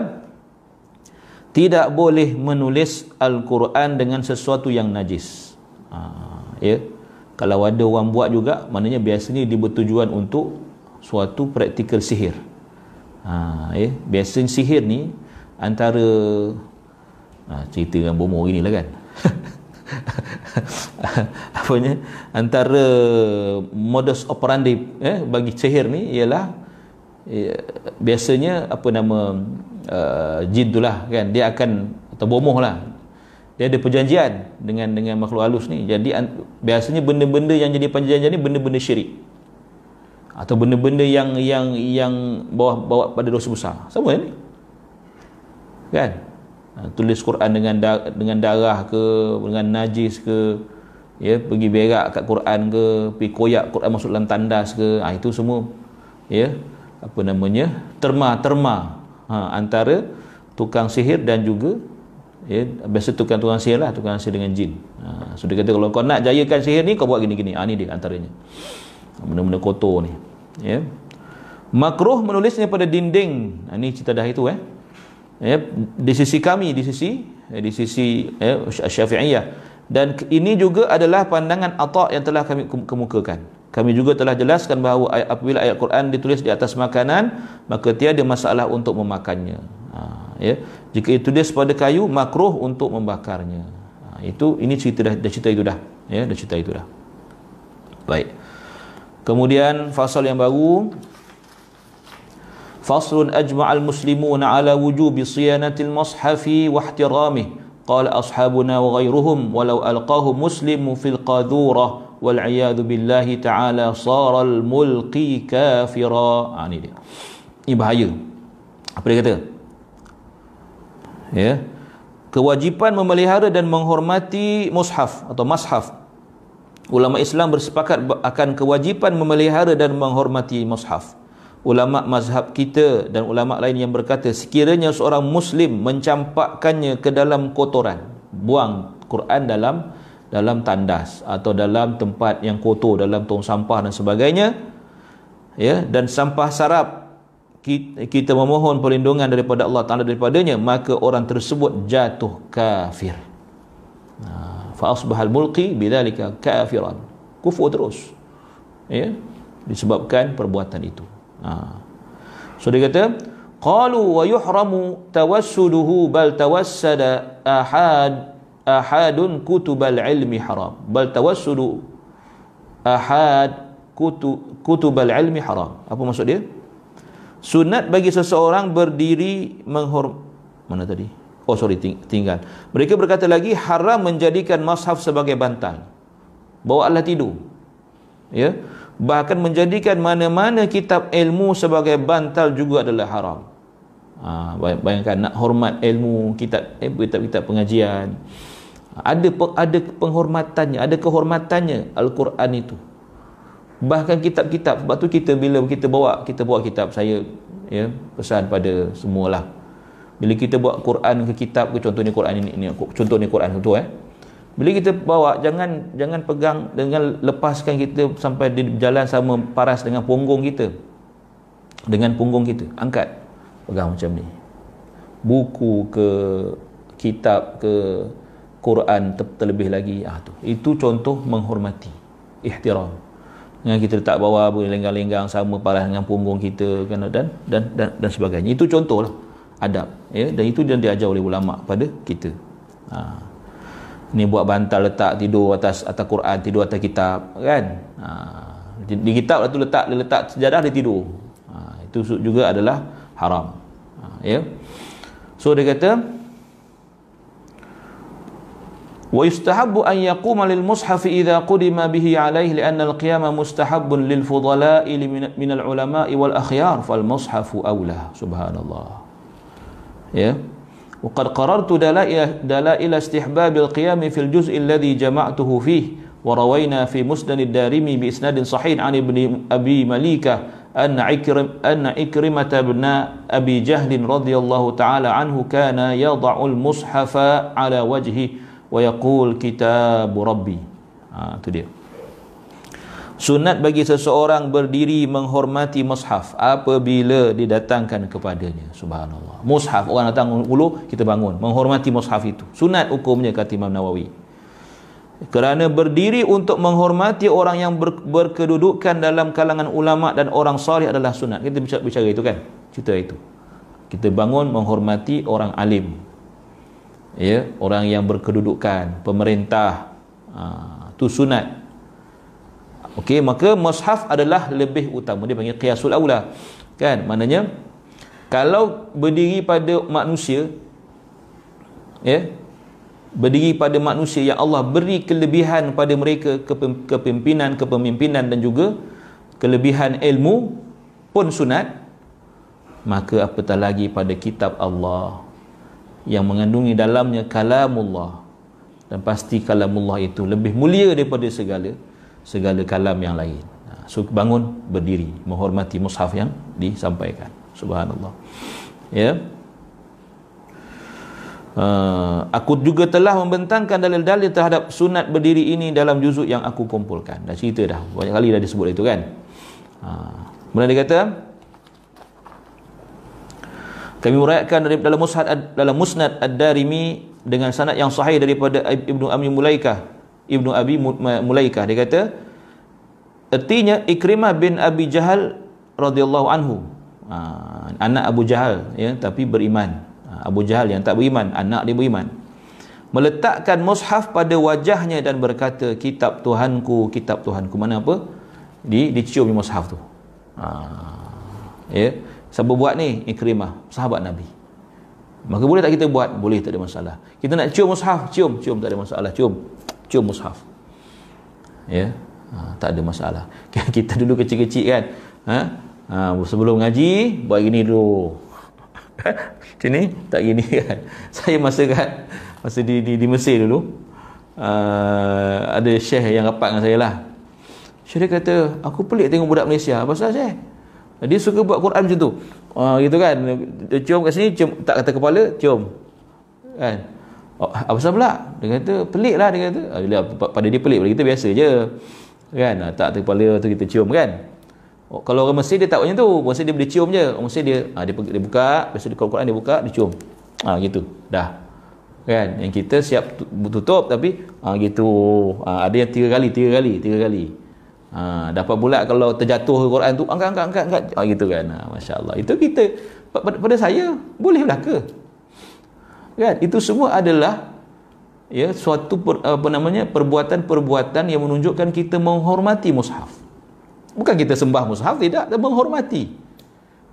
tidak boleh menulis al-Quran dengan sesuatu yang najis ha, ya kalau ada orang buat juga maknanya biasanya dia bertujuan untuk suatu praktikal sihir. Ha, eh, biasa sihir ni antara ha, cerita dengan bomo gini lah kan? Apa ni antara modus operandi eh, bagi sihir ni ialah eh, biasanya apa nama uh, jin tu lah kan? Dia akan atau bomoh lah dia ada perjanjian dengan dengan makhluk halus ni. Jadi biasanya benda-benda yang jadi perjanjian ni benda-benda syirik. Atau benda-benda yang yang yang bawa bawa pada dosa besar. Sama ni. Kan? Ha, tulis Quran dengan da, dengan darah ke dengan najis ke ya pergi berak kat Quran ke pergi koyak Quran masuk dalam tandas ke ha, itu semua ya apa namanya terma-terma ha, antara tukang sihir dan juga ya biasa tukang-tukang sihir lah tukang sihir dengan jin. Ha, so dia kata kalau kau nak jayakan sihir ni kau buat gini-gini. Ha, ni dia antaranya. Benda-benda kotor ni. Ya. Makruh menulisnya pada dinding. Ha, cerita dah itu eh. Ya di sisi kami di sisi eh, di sisi ya, Syafi'iyah. Dan ini juga adalah pandangan Atha yang telah kami kemukakan. Kami juga telah jelaskan bahawa apabila ayat Quran ditulis di atas makanan maka tiada masalah untuk memakannya. Ha, ya. Jika itu ditulis pada kayu makruh untuk membakarnya. Ha, itu ini cerita dah, dah cerita itu dah ya dah cerita itu dah. Baik. Kemudian fasal yang baru. Faslun ajma'al muslimuna ala wujubi siyanatil mushafi wa ihtiramih. Qala ashabuna wa ghairuhum walau alqahu muslimu fil qadhura wal iyadu billahi ta'ala saral mulqi kafira. Ha, ini dia. Ini bahaya. Apa dia kata ya kewajipan memelihara dan menghormati mushaf atau mashaf ulama Islam bersepakat akan kewajipan memelihara dan menghormati mushaf. Ulama mazhab kita dan ulama lain yang berkata sekiranya seorang muslim mencampakkannya ke dalam kotoran, buang Quran dalam dalam tandas atau dalam tempat yang kotor dalam tong sampah dan sebagainya ya dan sampah sarap kita memohon perlindungan daripada Allah Taala daripadanya maka orang tersebut jatuh kafir. Nah, fa asbahal mulki bidzalika kafiran. Kufur terus. Ya? Disebabkan perbuatan itu. Ha. so dia kata qalu wa yuhramu tawassuduhu bal tawassada ahad ahadun kutubal ilmi haram. Bal tawassudu ahad kutu, kutubal ilmi haram. Apa maksud dia sunat bagi seseorang berdiri menghormat mana tadi Oh sorry tinggal. Mereka berkata lagi haram menjadikan mashaf sebagai bantal. Bawa Allah tidur. Ya. Bahkan menjadikan mana-mana kitab ilmu sebagai bantal juga adalah haram. Ha, bayangkan nak hormat ilmu kitab eh, kitab-kitab pengajian ada ada penghormatannya ada kehormatannya al-Quran itu bahkan kitab-kitab sebab tu kita bila kita bawa kita bawa kitab saya ya pesan pada semualah. Bila kita bawa Quran ke kitab ke contohnya Quran ini, ini contoh ni Quran tu eh. Bila kita bawa jangan jangan pegang dengan lepaskan kita sampai di jalan sama paras dengan punggung kita. Dengan punggung kita angkat. Pegang macam ni. Buku ke kitab ke Quran terlebih lagi ah tu. Itu contoh menghormati ihtiram dengan kita letak bawah boleh lenggang-lenggang sama parah dengan punggung kita kan dan dan dan, dan sebagainya itu contohlah adab ya dan itu yang diajar oleh ulama pada kita ha. ni buat bantal letak tidur atas atas Quran tidur atas kitab kan ha. di, di kitab tu letak dia letak sejadah dia tidur ha. itu juga adalah haram ha. ya so dia kata ويستحب أن يقوم للمصحف إذا قدم به عليه لأن القيام مستحب للفضلاء من العلماء والأخيار فالمصحف أولى سبحان الله yeah. وقد قررت دلائل, دلائل استحباب القيام في الجزء الذي جمعته فيه وروينا في مسند الدارمي بإسناد صحيح عن ابن أبي مليكة أن عكرم أن عكرمة بن أبي جهل رضي الله تعالى عنه كان يضع المصحف على وجهه wa yaqul kitab rabbi. Ha tu dia. Sunat bagi seseorang berdiri menghormati mushaf apabila didatangkan kepadanya. Subhanallah. Mushaf orang datang ulu kita bangun. Menghormati mushaf itu. Sunat hukumnya kata Imam Nawawi. Kerana berdiri untuk menghormati orang yang ber, berkedudukan dalam kalangan ulama dan orang salih adalah sunat. Kita bicara, bicara itu kan? Cerita itu. Kita bangun menghormati orang alim ya orang yang berkedudukan pemerintah ha, tu sunat. Okey maka mushaf adalah lebih utama. Dia panggil qiyasul aula. Kan? Maknanya kalau berdiri pada manusia ya berdiri pada manusia yang Allah beri kelebihan pada mereka kepimpinan kepemimpinan dan juga kelebihan ilmu pun sunat maka apatah lagi pada kitab Allah yang mengandungi dalamnya kalamullah. Dan pasti kalamullah itu lebih mulia daripada segala segala kalam yang lain. Ha, so bangun berdiri menghormati mushaf yang disampaikan. Subhanallah. Ya. Uh, aku juga telah membentangkan dalil-dalil terhadap sunat berdiri ini dalam juzuk yang aku kumpulkan. Dah cerita dah. Banyak kali dah disebut itu kan. Uh, kemudian dia kata kami meriwayatkan dari dalam musnad dalam musnad ad-darimi dengan sanad yang sahih daripada Ibnu Abi Mulaikah. Ibnu Abi Mulaikah. Dia kata artinya Ikrimah bin Abi Jahal radhiyallahu anhu. Ha, anak Abu Jahal ya tapi beriman. Ha, Abu Jahal yang tak beriman anak dia beriman. Meletakkan mushaf pada wajahnya dan berkata kitab Tuhanku kitab Tuhanku mana apa? Di dicium di mushaf tu. Ha, ya Siapa buat ni? Ikrimah, sahabat Nabi. Maka boleh tak kita buat? Boleh, tak ada masalah. Kita nak cium mushaf, cium, cium tak ada masalah, cium. Cium mushaf. Ya. Ha, tak ada masalah. kita dulu kecil-kecil kan. Ha? Ha, sebelum ngaji, buat gini dulu. Macam ni, tak gini kan. Saya masa kan, masa di, di, di Mesir dulu, uh, ada syekh yang rapat dengan saya lah. Syekh dia kata, aku pelik tengok budak Malaysia. Pasal syekh? Dia suka buat Quran macam tu. Uh, gitu kan. Dia cium kat sini, cium tak kata kepala, cium. Kan? Oh, apa pula? Dia kata, pelik lah dia kata. Ah, pada dia pelik, pada kita biasa je. Kan? Ah, tak kata kepala tu kita cium kan? Oh, kalau orang Mesir dia tak macam tu. Mesir dia boleh cium je. Orang Mesir dia, ah, dia, dia buka, biasa di Quran dia buka, dia cium. Ah gitu. Dah. Kan? Yang kita siap tutup tapi ah gitu. Ah, ada yang tiga kali, tiga kali, tiga kali. Ha, dapat pula kalau terjatuh Quran tu angkat angkat angkat angkat ha, gitu kan. Ha, Masya-Allah. Itu kita pada, saya boleh ke? Kan? Itu semua adalah ya suatu per, apa namanya perbuatan-perbuatan yang menunjukkan kita menghormati mushaf. Bukan kita sembah mushaf tidak, tapi menghormati.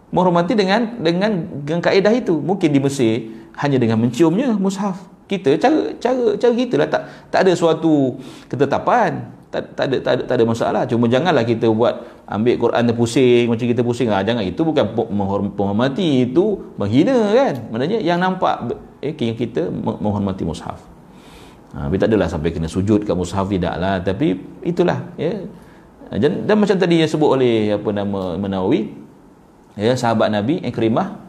Menghormati dengan dengan dengan kaedah itu. Mungkin di Mesir hanya dengan menciumnya mushaf. Kita cara cara cara kita lah tak tak ada suatu ketetapan tak, tak ada tak ada tak ada masalah. Cuma janganlah kita buat ambil Quran dia pusing macam kita pusing. Ah jangan. Itu bukan menghormati itu menghina kan? Maknanya yang nampak eh, kita menghormati mushaf. Ha, tapi tak adalah sampai kena sujud kat mushaf tidak lah tapi itulah ya. Dan, dan macam tadi yang sebut oleh apa nama Menawi ya sahabat Nabi Ikrimah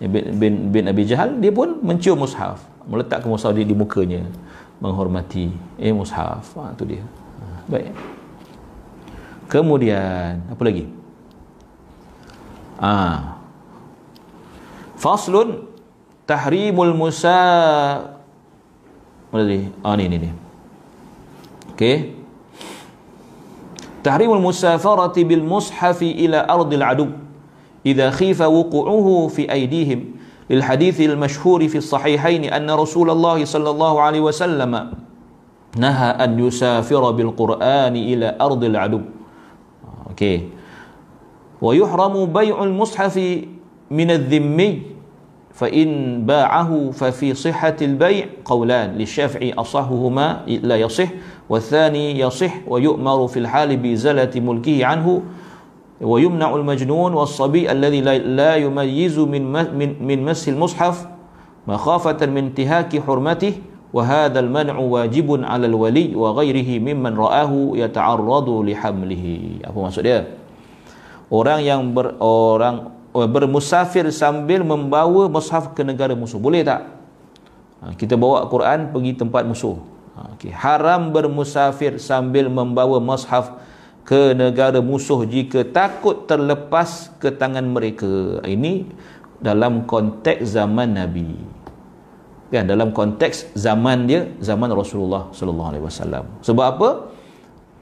bin, bin, bin Abi Jahal dia pun mencium mushaf. Meletakkan mushaf di, di mukanya menghormati eh mushaf. Ha, tu dia. ha, baik kemudian apa lagi ah faslun tahrimul musa mana tadi ah ni ni ni okey tahrimul musafarati bil mushafi ila ardil adu idza khifa wuqu'uhu fi aydihim للحديث المشهور في الصحيحين أن رسول الله صلى الله عليه وسلم نهى أن يسافر بالقرآن إلى أرض العدو. أوكي. ويحرم بيع المصحف من الذمي فإن باعه ففي صحة البيع قولان للشافعي أصحهما لا يصح والثاني يصح ويؤمر في الحال بإزالة ملكه عنه ويمنع المجنون والصبي الذي لا يميز من من من مس المصحف مخافة من انتهاك حرمته. وهذا المنع واجب على الولي وغيره ممن رآه يتعرض لحمله apa maksud dia orang yang ber, orang bermusafir sambil membawa mushaf ke negara musuh boleh tak ha, kita bawa Quran pergi tempat musuh ha, okay. haram bermusafir sambil membawa mushaf ke negara musuh jika takut terlepas ke tangan mereka ini dalam konteks zaman Nabi kan dalam konteks zaman dia zaman Rasulullah sallallahu alaihi wasallam. Sebab apa?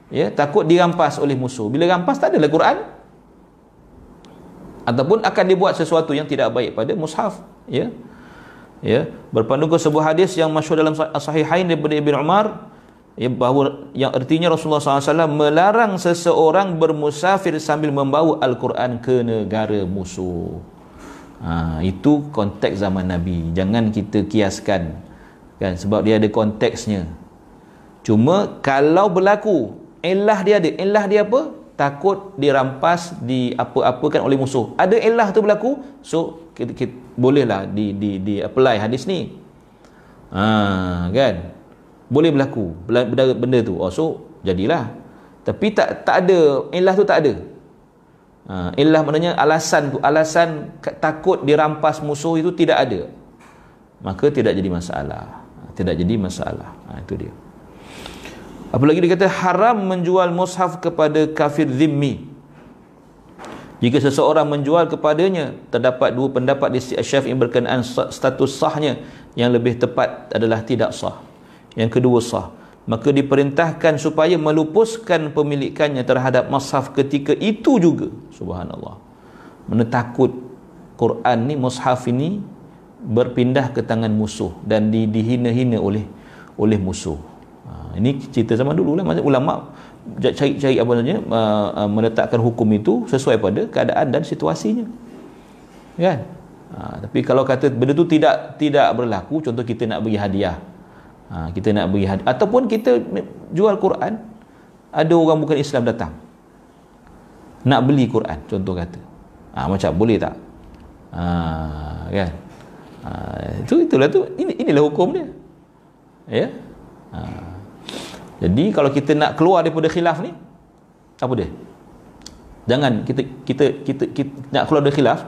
Ya takut dirampas oleh musuh. Bila rampas tak ada Quran. Ataupun akan dibuat sesuatu yang tidak baik pada mushaf ya. Ya berpandu ke sebuah hadis yang masyhur dalam sahihain daripada Ibn Umar ya, bahawa yang artinya Rasulullah SAW melarang seseorang bermusafir sambil membawa Al-Quran ke negara musuh ha, itu konteks zaman Nabi. Jangan kita kiaskan kan? Sebab dia ada konteksnya. Cuma kalau berlaku elah dia ada. Elah dia apa? Takut dirampas di apa-apakan oleh musuh. Ada elah tu berlaku so kita, kita bolehlah di di di apply hadis ni. Ha, kan? Boleh berlaku. Benda, benda tu. Oh, so jadilah. Tapi tak tak ada ilah tu tak ada ha, ilah maknanya alasan tu alasan takut dirampas musuh itu tidak ada. Maka tidak jadi masalah. Tidak jadi masalah. Ha, itu dia. Apalagi dia kata? Haram menjual mushaf kepada kafir zimmi. Jika seseorang menjual kepadanya terdapat dua pendapat di Syafi'i berkenaan status sahnya. Yang lebih tepat adalah tidak sah. Yang kedua sah maka diperintahkan supaya melupuskan pemilikannya terhadap mushaf ketika itu juga. Subhanallah. Mana takut Quran ni mushaf ini berpindah ke tangan musuh dan di, dihina-hina oleh oleh musuh. Ha, ini cerita zaman dulu lah. Ulama cari-cari apa namanya uh, uh, meletakkan hukum itu sesuai pada keadaan dan situasinya. Kan? Ha, tapi kalau kata benda tu tidak tidak berlaku contoh kita nak bagi hadiah ha, kita nak beri hadiah ataupun kita jual Quran ada orang bukan Islam datang nak beli Quran contoh kata. Ha, macam boleh tak? Ha, kan? Ha, itu itulah tu. Ini inilah hukum dia. Ya? Ha. jadi kalau kita nak keluar daripada khilaf ni apa dia? Jangan kita kita kita, kita nak keluar dari khilaf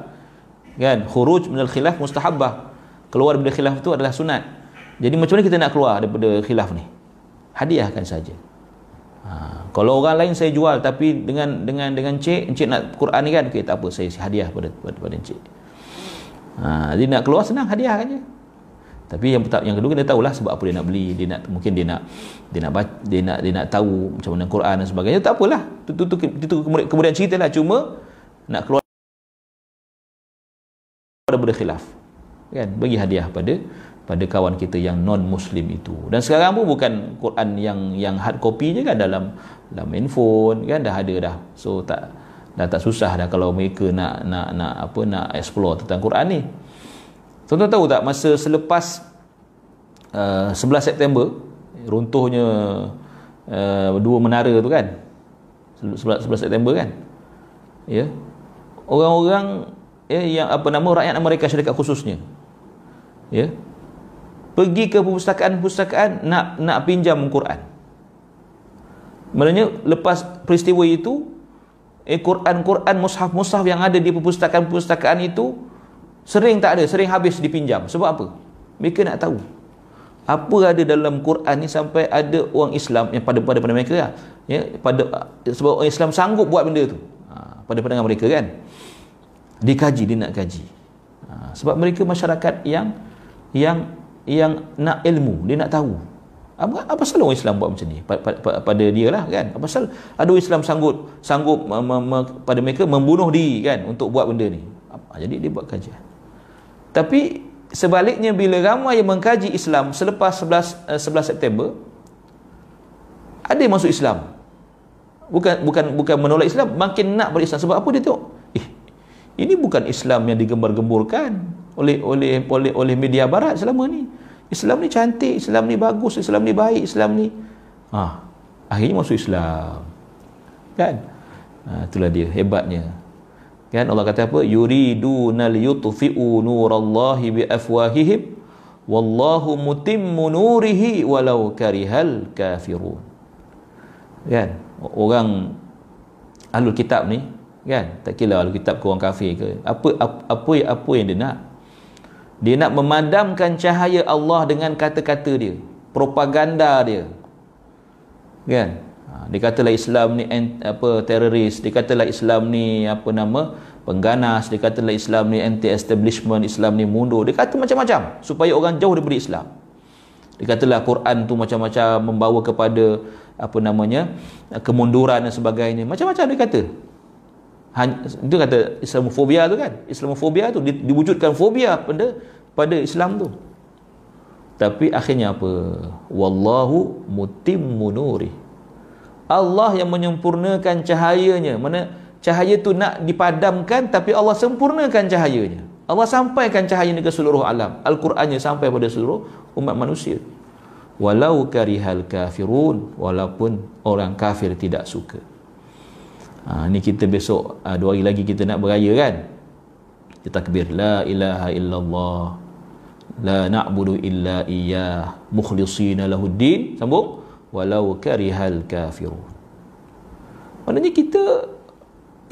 kan? Khuruj minal khilaf mustahabbah. Keluar dari khilaf itu adalah sunat jadi macam mana kita nak keluar daripada khilaf ni? Hadiahkan saja. Ha, kalau orang lain saya jual tapi dengan dengan dengan cik, encik nak Quran ni kan, okay, tak apa saya hadiah pada pada, pada encik. Ha, jadi nak keluar senang hadiah je. Tapi yang yang kedua kita tahulah sebab apa dia nak beli, dia nak mungkin dia nak dia nak dia nak dia nak tahu macam mana Quran dan sebagainya. Tak apalah. Itu itu, itu kemudian, kemudian ceritalah cuma nak keluar daripada khilaf. Kan? Bagi hadiah pada pada kawan kita yang non muslim itu. Dan sekarang pun bukan Quran yang yang hard copy je kan dalam dalam handphone kan dah ada dah. So tak dah tak susah dah kalau mereka nak nak nak apa nak explore tentang Quran ni. Tuan-tuan tahu tak masa selepas uh, 11 September runtuhnya uh, dua menara tu kan 11, 11 September kan ya orang-orang ya, yang apa nama rakyat Amerika Syarikat khususnya ya pergi ke perpustakaan-perpustakaan nak nak pinjam Quran. Maknanya lepas peristiwa itu eh Quran-Quran mushaf-mushaf yang ada di perpustakaan-perpustakaan itu sering tak ada, sering habis dipinjam. Sebab apa? Mereka nak tahu apa ada dalam Quran ni sampai ada orang Islam yang pada pada pada mereka lah. ya pada sebab orang Islam sanggup buat benda tu ha, pada pandangan mereka kan dikaji dia nak kaji ha, sebab mereka masyarakat yang yang yang nak ilmu dia nak tahu. Apa apa salah orang Islam buat macam ni? Pada, pada, dia lah kan? Apa salah ada orang Islam sanggup sanggup me, me, me, pada mereka membunuh diri kan? Untuk buat benda ni. Ha, jadi dia buat kajian. Tapi sebaliknya bila ramai yang mengkaji Islam selepas 11 11 eh, September ada yang masuk Islam. Bukan bukan bukan menolak Islam makin nak berislam sebab apa dia tengok? Eh ini bukan Islam yang digembar-gemburkan oleh oleh oleh oleh media barat selama ni. Islam ni cantik Islam ni bagus Islam ni baik Islam ni ah akhirnya masuk Islam. Kan? Ha, itulah dia hebatnya. Kan? Allah kata apa? Yuriduna liyutfi'u nurallahi bi afwahihim wallahu mutimmu nurihi walau karihal kafirun. Kan? Orang ahlul kitab ni kan? Tak kira ahlul kitab ke orang kafir ke? Apa apa apa, apa yang dia nak dia nak memadamkan cahaya Allah dengan kata-kata dia propaganda dia kan Ha, dia katalah Islam ni apa teroris, dia katalah Islam ni apa nama pengganas, dia katalah Islam ni anti establishment, Islam ni mundur. Dia kata macam-macam supaya orang jauh daripada Islam. Dia katalah Quran tu macam-macam membawa kepada apa namanya kemunduran dan sebagainya. Macam-macam dia kata. Itu kata Islamofobia tu kan. Islamofobia tu diwujudkan fobia pada pada Islam tu. Tapi akhirnya apa? Wallahu mutimmu nurih Allah yang menyempurnakan cahayanya mana cahaya tu nak dipadamkan tapi Allah sempurnakan cahayanya Allah sampaikan cahayanya ke seluruh alam Al-Qurannya sampai pada seluruh umat manusia walau karihal kafirun walaupun orang kafir tidak suka ha, ni kita besok ha, dua hari lagi kita nak beraya kan? Kita takbir la ilaha illallah la na'budu illa iyyah mukhlisina lahuddin sambung walau karihal kafirun. Maknanya kita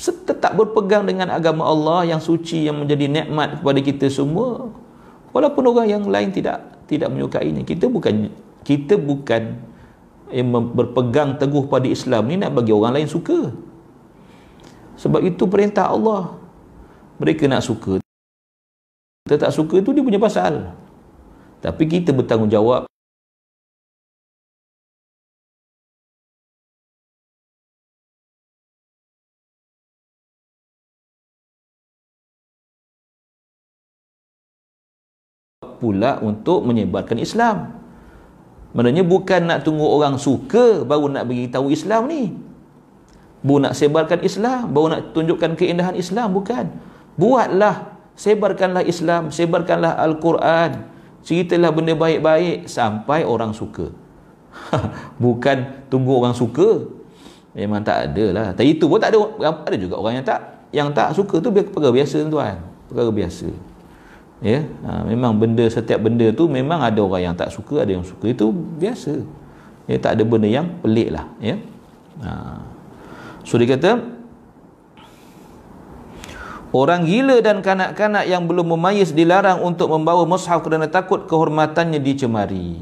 tetap berpegang dengan agama Allah yang suci yang menjadi nikmat kepada kita semua walaupun orang yang lain tidak tidak menyukainya. Kita bukan kita bukan yang berpegang teguh pada Islam ni nak bagi orang lain suka sebab itu perintah Allah mereka nak suka kita tak suka itu dia punya pasal tapi kita bertanggungjawab pula untuk menyebarkan Islam. Maknanya bukan nak tunggu orang suka baru nak beritahu Islam ni. Baru nak sebarkan Islam, baru nak tunjukkan keindahan Islam, bukan. Buatlah, sebarkanlah Islam, sebarkanlah Al-Quran. Ceritalah benda baik-baik sampai orang suka. bukan tunggu orang suka. Memang tak ada lah. Tapi itu pun tak ada. Ada juga orang yang tak yang tak suka tu perkara biasa tuan. Perkara biasa ya ha, memang benda setiap benda tu memang ada orang yang tak suka ada yang suka itu biasa ya tak ada benda yang pelik lah ya ha. So dia kata orang gila dan kanak-kanak yang belum memayis dilarang untuk membawa mushaf kerana takut kehormatannya dicemari.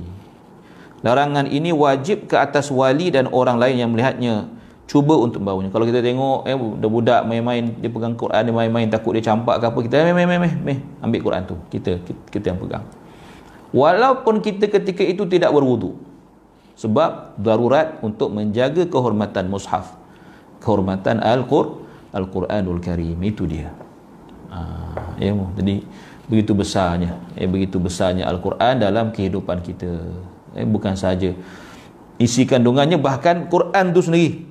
Larangan ini wajib ke atas wali dan orang lain yang melihatnya. Cuba untuk bawanya kalau kita tengok eh budak-budak main-main dia pegang Quran dia main-main takut dia campak ke apa kita meh meh meh meh ambil Quran tu. Kita, kita kita yang pegang. Walaupun kita ketika itu tidak berwudu sebab darurat untuk menjaga kehormatan mushaf kehormatan al-Qur al-Quranul Karim. Itu dia. Ha, ya jadi begitu besarnya eh begitu besarnya al-Quran dalam kehidupan kita. Eh bukan saja isi kandungannya bahkan Quran tu sendiri.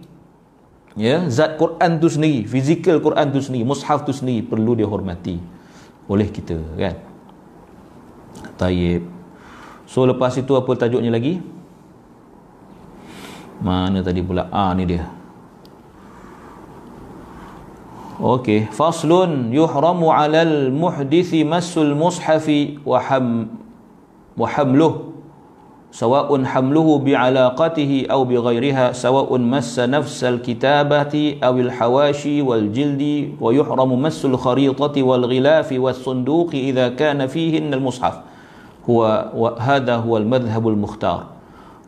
Ya zat Quran tu sendiri fizikal Quran tu sendiri mushaf tu sendiri perlu dihormati oleh kita kan? Tayyib so lepas itu apa tajuknya lagi? Mana tadi pula? Ah ni dia Okey, faslun yuhramu 'alal muhdisi massul mushafi wa ham wa hamluh sawa'un hamluhu bi'alaqatihi aw bighairiha sawa'un massa nafsal kitabati aw al hawashi wal jildi wa yuhramu massul kharitati wal ghilafi was sunduqi idha kana fihi al mushaf huwa wa hadha huwa al madhhab al mukhtar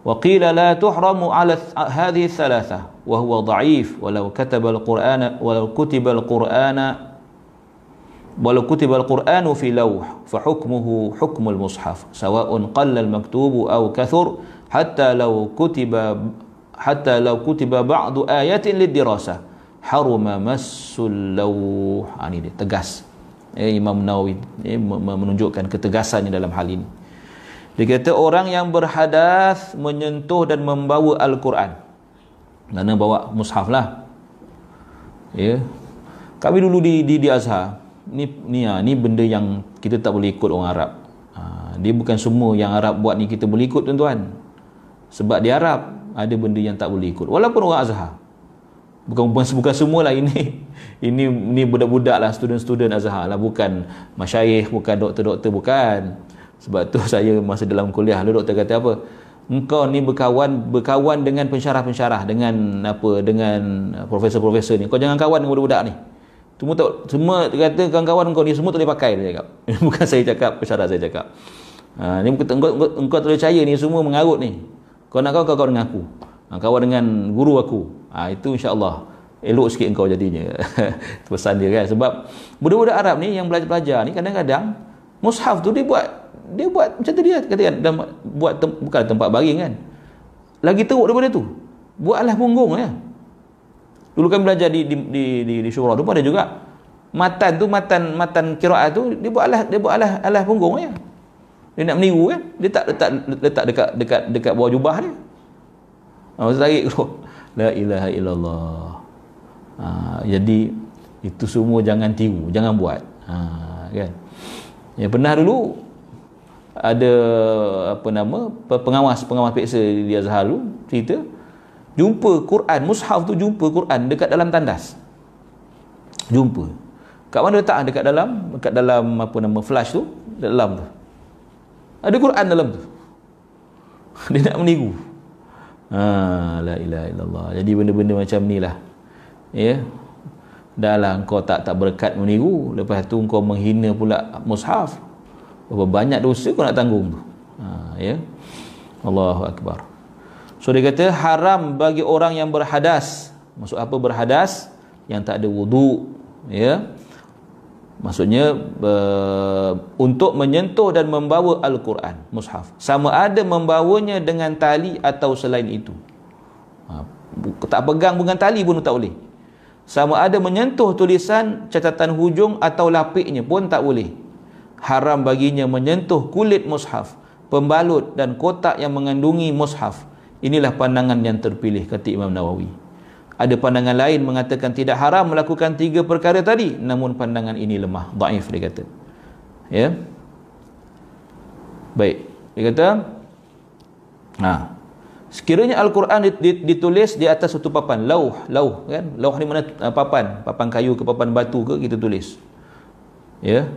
وقيل لا تحرم على هذه الثلاثة وهو ضعيف ولو كتب القرآن ولو كتب القرآن ولو كتب القرآن في لوح فحكمه حكم المصحف سواء قل المكتوب أو كثر حتى لو كتب حتى لو كتب بعض آيات للدراسة. حرم مس اللوح. ini dia tegas. eh, Imam Nawawi eh, menunjukkan ketegasannya dalam hal ini. Dia kata orang yang berhadas menyentuh dan membawa Al-Quran mana bawa mushaf lah ya kami dulu di di, di Azhar ni ni ha, ni benda yang kita tak boleh ikut orang Arab. Ha, dia bukan semua yang Arab buat ni kita boleh ikut tuan-tuan. Sebab di Arab ada benda yang tak boleh ikut. Walaupun orang Azhar. Bukan bukan, bukan semualah ini. Ini ni budak-budak lah student-student Azhar lah bukan masyayikh, bukan doktor-doktor bukan. Sebab tu saya masa dalam kuliah lu doktor kata apa? Engkau ni berkawan berkawan dengan pensyarah-pensyarah dengan apa dengan profesor-profesor ni. Kau jangan kawan dengan budak-budak ni. Semua tak semua kata kawan-kawan kau ni semua tak boleh pakai dia cakap. Bukan saya cakap, pesara saya cakap. Ha, ni engkau, engkau, engkau tak boleh percaya ni semua mengarut ni. Kau nak kau kau kawan dengan aku. Ha, kawan dengan guru aku. Ha, itu insya-Allah elok sikit engkau jadinya. Pesan dia kan sebab budak-budak Arab ni yang belajar-belajar ni kadang-kadang mushaf tu dia buat dia buat macam tu dia kata kan dan buat tem, bukan tempat baring kan. Lagi teruk daripada tu. Buatlah punggung ya. Dulu kami belajar di di di di, di syurah tu pun ada juga. Matan tu matan matan qiraat tu dia buat alah dia buat alah alah punggung ya. Dia nak meniru kan. Dia tak letak letak dekat dekat dekat bawah jubah dia. Ha, masa tarik tu. La ilaha illallah. Ha, jadi itu semua jangan tiru, jangan buat. Ha, kan. Yang pernah dulu ada apa nama pengawas pengawas peksa di Azhar tu cerita jumpa Quran mushaf tu jumpa Quran dekat dalam tandas. Jumpa. Kat mana letak? Dekat dalam dekat dalam apa nama flash tu dalam tu. Ada Quran dalam tu. Dia nak meniru. Ha, la ilaha illallah. Jadi benda-benda macam ni lah. Ya. Dah lah kau tak tak berkat meniru. Lepas tu kau menghina pula mushaf berapa banyak dosa kau nak tanggung tu ha, ya Allahu Akbar So dia kata haram bagi orang yang berhadas. Maksud apa berhadas? Yang tak ada wudu, ya. Maksudnya uh, untuk menyentuh dan membawa Al-Quran, mushaf. Sama ada membawanya dengan tali atau selain itu. Ha, tak pegang dengan tali pun tak boleh. Sama ada menyentuh tulisan catatan hujung atau lapiknya pun tak boleh. Haram baginya menyentuh kulit mushaf, pembalut dan kotak yang mengandungi mushaf Inilah pandangan yang terpilih kata Imam Nawawi. Ada pandangan lain mengatakan tidak haram melakukan tiga perkara tadi, namun pandangan ini lemah, dhaif dia kata. Ya. Baik. Dia kata ha. Sekiranya Al-Quran ditulis di atas satu papan, lauh, lauh kan? Lauh ni mana uh, papan? Papan kayu ke papan batu ke kita tulis. Ya.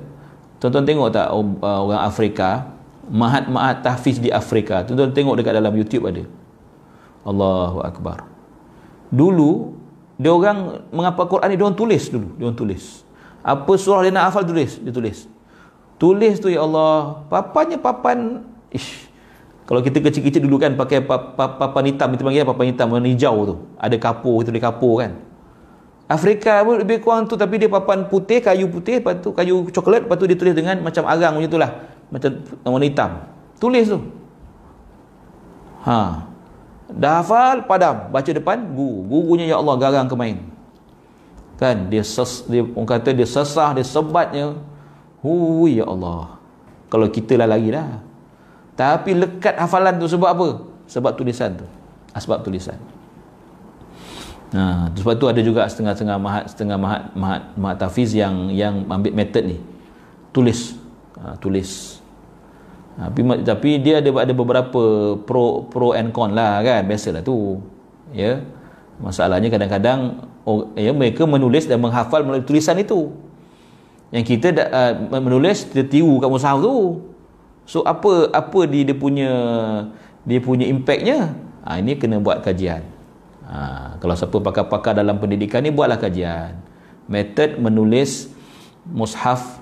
Tonton tengok tak uh, orang Afrika, mahat-mahat tahfiz di Afrika. Tonton tengok dekat dalam YouTube ada. Allahu Akbar. Dulu dia orang mengapa Quran ni dia orang tulis dulu, dia orang tulis. Apa surah dia nak hafal tulis, dia tulis. Tulis tu ya Allah, papannya papan ish. Kalau kita kecil-kecil dulu kan pakai papan hitam, kita panggil papan hitam warna hijau tu. Ada kapur, itu dia kapur kan. Afrika pun lebih kurang tu tapi dia papan putih, kayu putih, lepas tu kayu coklat, lepas tu dia tulis dengan macam arang macam itulah. Macam warna hitam. Tulis tu. Ha. Dah hafal, padam. Baca depan, guru. Gurunya, Ya Allah, garang ke main. Kan? Dia, ses, dia orang kata dia sesah, dia sebatnya. Hui, Ya Allah. Kalau kita lah lagi dah. Tapi lekat hafalan tu sebab apa? Sebab tulisan tu. Ah, sebab tulisan. Nah, sebab tu ada juga setengah-setengah mahat, setengah mahat, mahat, mahat tafiz yang yang ambil method ni. Tulis. Ha, tulis. Tapi, tapi dia ada ada beberapa pro pro and con lah kan biasalah tu. Ya. Masalahnya kadang-kadang oh, ya mereka menulis dan menghafal melalui tulisan itu. Yang kita uh, menulis tiru kat mushaf tu. So apa apa dia, dia punya dia punya impactnya? Ha, ini kena buat kajian ha, kalau siapa pakar-pakar dalam pendidikan ni buatlah kajian metod menulis mushaf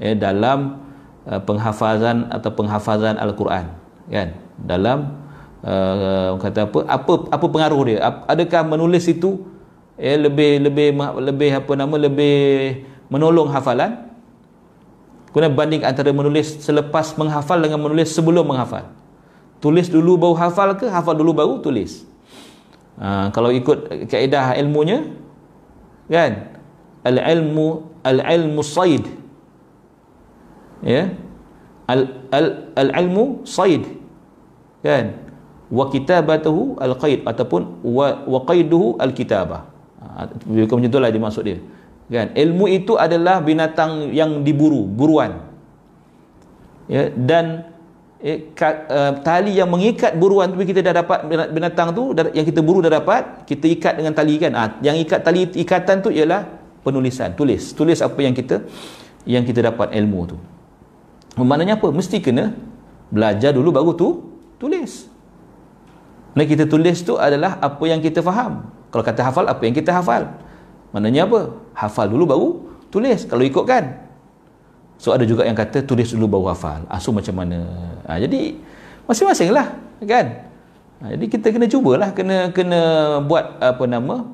eh, dalam uh, penghafazan atau penghafazan Al-Quran kan dalam uh, kata apa apa apa pengaruh dia adakah menulis itu eh, lebih lebih lebih apa nama lebih menolong hafalan Kemudian banding antara menulis selepas menghafal dengan menulis sebelum menghafal. Tulis dulu baru hafal ke? Hafal dulu baru tulis. Ha, kalau ikut kaedah ilmunya, kan? Al-ilmu al-ilmu said. Ya. Al-ilmu said. Kan? Wa kitabatuhu al-qaid ataupun wa, wa qaiduhu al-kitabah. Ha, macam itulah dimaksud dia kan ilmu itu adalah binatang yang diburu buruan ya dan eh, ka, uh, tali yang mengikat buruan tu kita dah dapat binatang tu yang kita buru dah dapat kita ikat dengan tali kan ah yang ikat tali ikatan tu ialah penulisan tulis tulis apa yang kita yang kita dapat ilmu tu maknanya apa mesti kena belajar dulu baru tu tulis Nah kita tulis tu adalah apa yang kita faham. Kalau kata hafal apa yang kita hafal. Maknanya apa? Hafal dulu baru tulis kalau ikutkan. So ada juga yang kata tulis dulu baru hafal. Ah, so macam mana? Ha, jadi masing-masing lah kan? Ha, jadi kita kena cubalah kena kena buat apa nama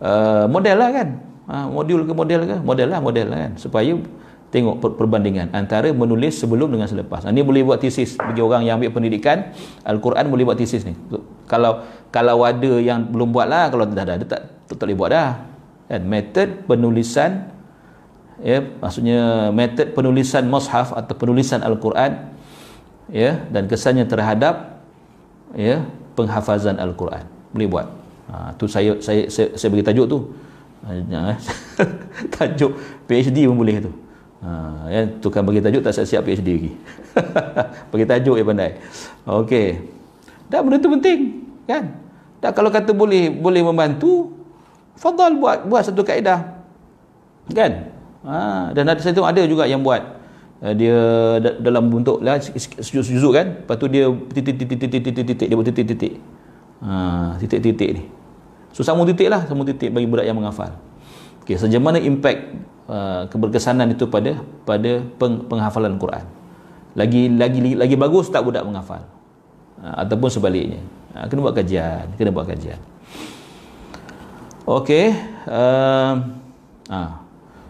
uh, model lah kan? Ha, modul ke model ke? Model lah model lah kan? Supaya tengok perbandingan antara menulis sebelum dengan selepas. Ha, ini boleh buat tesis bagi orang yang ambil pendidikan Al-Quran boleh buat tesis ni. Kalau kalau ada yang belum buat lah, kalau dah dah tak, tak, tak boleh buat dah kan metod penulisan ya maksudnya metod penulisan mushaf atau penulisan al-Quran ya dan kesannya terhadap ya penghafazan al-Quran. Boleh buat? Ha, tu saya saya saya, saya bagi tajuk tu. Ha, tajuk PhD pun boleh tu. Ha, ya tukang bagi tajuk tak siap-siap PhD lagi. Bagi tajuk ya pandai. Okey. Dan benda tu penting kan? Tak kalau kata boleh boleh membantu Fadal buat buat satu kaedah. Kan? Ha, dan ada saya tengok ada juga yang buat uh, dia dalam bentuk lah sujud-sujud kan. Lepas tu dia titik-titik-titik-titik dia buat titik-titik. Ha, titik-titik ni. So sama titik lah, sama titik bagi budak yang menghafal. Okey, sejauh mana impak uh, keberkesanan itu pada pada peng, penghafalan Quran. Lagi lagi lagi bagus tak budak menghafal. Uh, ataupun sebaliknya. Uh, kena buat kajian, kena buat kajian. Okey. Uh, ah.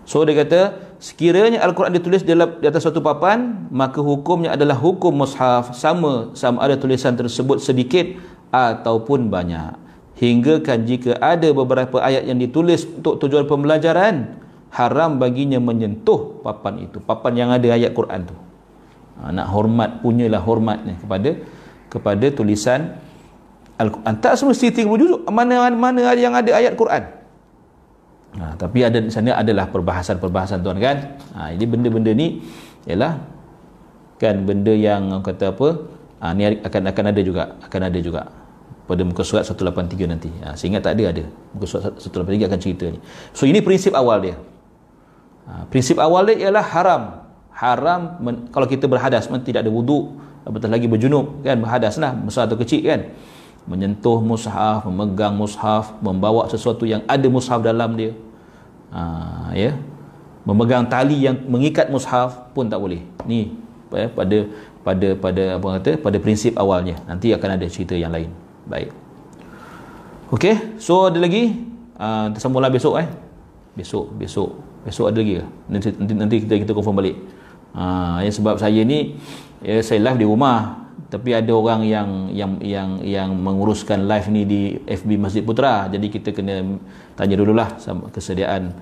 So dia kata sekiranya al-Quran ditulis di, atas suatu papan maka hukumnya adalah hukum mushaf sama sama ada tulisan tersebut sedikit ataupun banyak. Hingga kan jika ada beberapa ayat yang ditulis untuk tujuan pembelajaran haram baginya menyentuh papan itu. Papan yang ada ayat Quran tu. Ha, nak hormat punyalah hormatnya kepada kepada tulisan Al-Quran. Tak semesti 30 juzuk. Mana mana ada yang ada ayat Quran. Ha, tapi ada di sana adalah perbahasan-perbahasan tuan kan. Ha, jadi benda-benda ni ialah kan benda yang kata apa? Ha, ni akan akan ada juga, akan ada juga pada muka surat 183 nanti. Ha, sehingga tak ada ada. Muka surat 183 akan cerita ni. So ini prinsip awal dia. Ha, prinsip awal dia ialah haram. Haram men, kalau kita berhadas, tidak ada wuduk, apatah lagi berjunub kan berhadas lah besar atau kecil kan menyentuh mushaf, memegang mushaf, membawa sesuatu yang ada mushaf dalam dia. Ha, ya. Memegang tali yang mengikat mushaf pun tak boleh. Ni ya, pada pada pada apa kata pada prinsip awalnya. Nanti akan ada cerita yang lain. Baik. Okey, so ada lagi uh, ha, sambunglah besok eh. Besok, besok. Besok ada lagi ke? Nanti nanti, nanti kita kita confirm balik. Ha, ya, sebab saya ni ya, saya live di rumah tapi ada orang yang yang yang yang menguruskan live ni di FB Masjid Putra. Jadi kita kena tanya dululah sama kesediaan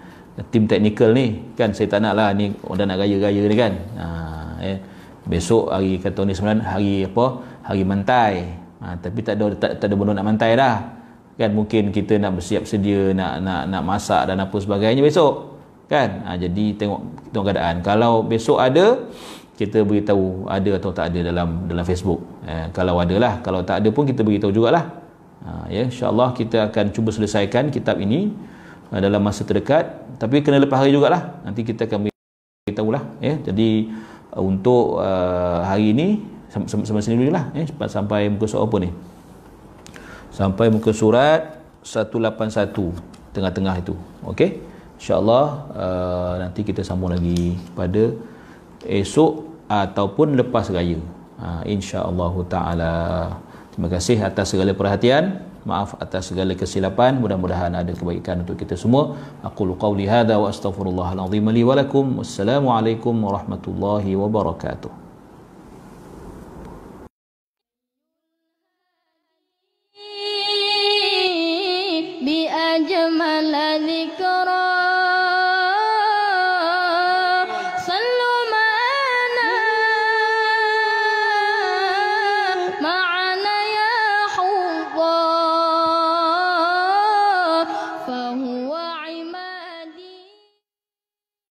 tim teknikal ni. Kan saya tak lah ni orang nak gaya-gaya ni kan. Ha, eh. besok hari kata ni sebenarnya hari apa? Hari mantai. Ha, tapi tak ada tak, tak ada benda nak mantai dah. Kan mungkin kita nak bersiap sedia nak nak nak masak dan apa sebagainya besok. Kan? Ha, jadi tengok tengok keadaan. Kalau besok ada kita beritahu ada atau tak ada dalam dalam Facebook. Eh, kalau ada lah kalau tak ada pun kita beritahu jugalah. Ha, ya insyaAllah kita akan cuba selesaikan kitab ini uh, dalam masa terdekat. Tapi kena lepas hari jugalah. Nanti kita akan beritahu lah ya. Jadi uh, untuk uh, hari ini sampai, sini dulu lah eh, sampai muka surat apa ni? Sampai muka surat 181 tengah-tengah itu. Okey? Insyaallah uh, nanti kita sambung lagi pada esok ataupun lepas raya. Uh, insyaallah taala. Terima kasih atas segala perhatian. Maaf atas segala kesilapan. Mudah-mudahan ada kebaikan untuk kita semua. Aqulu qawli hadha wa astaghfirullahal azim li wa lakum. Wassalamu alaikum warahmatullahi wabarakatuh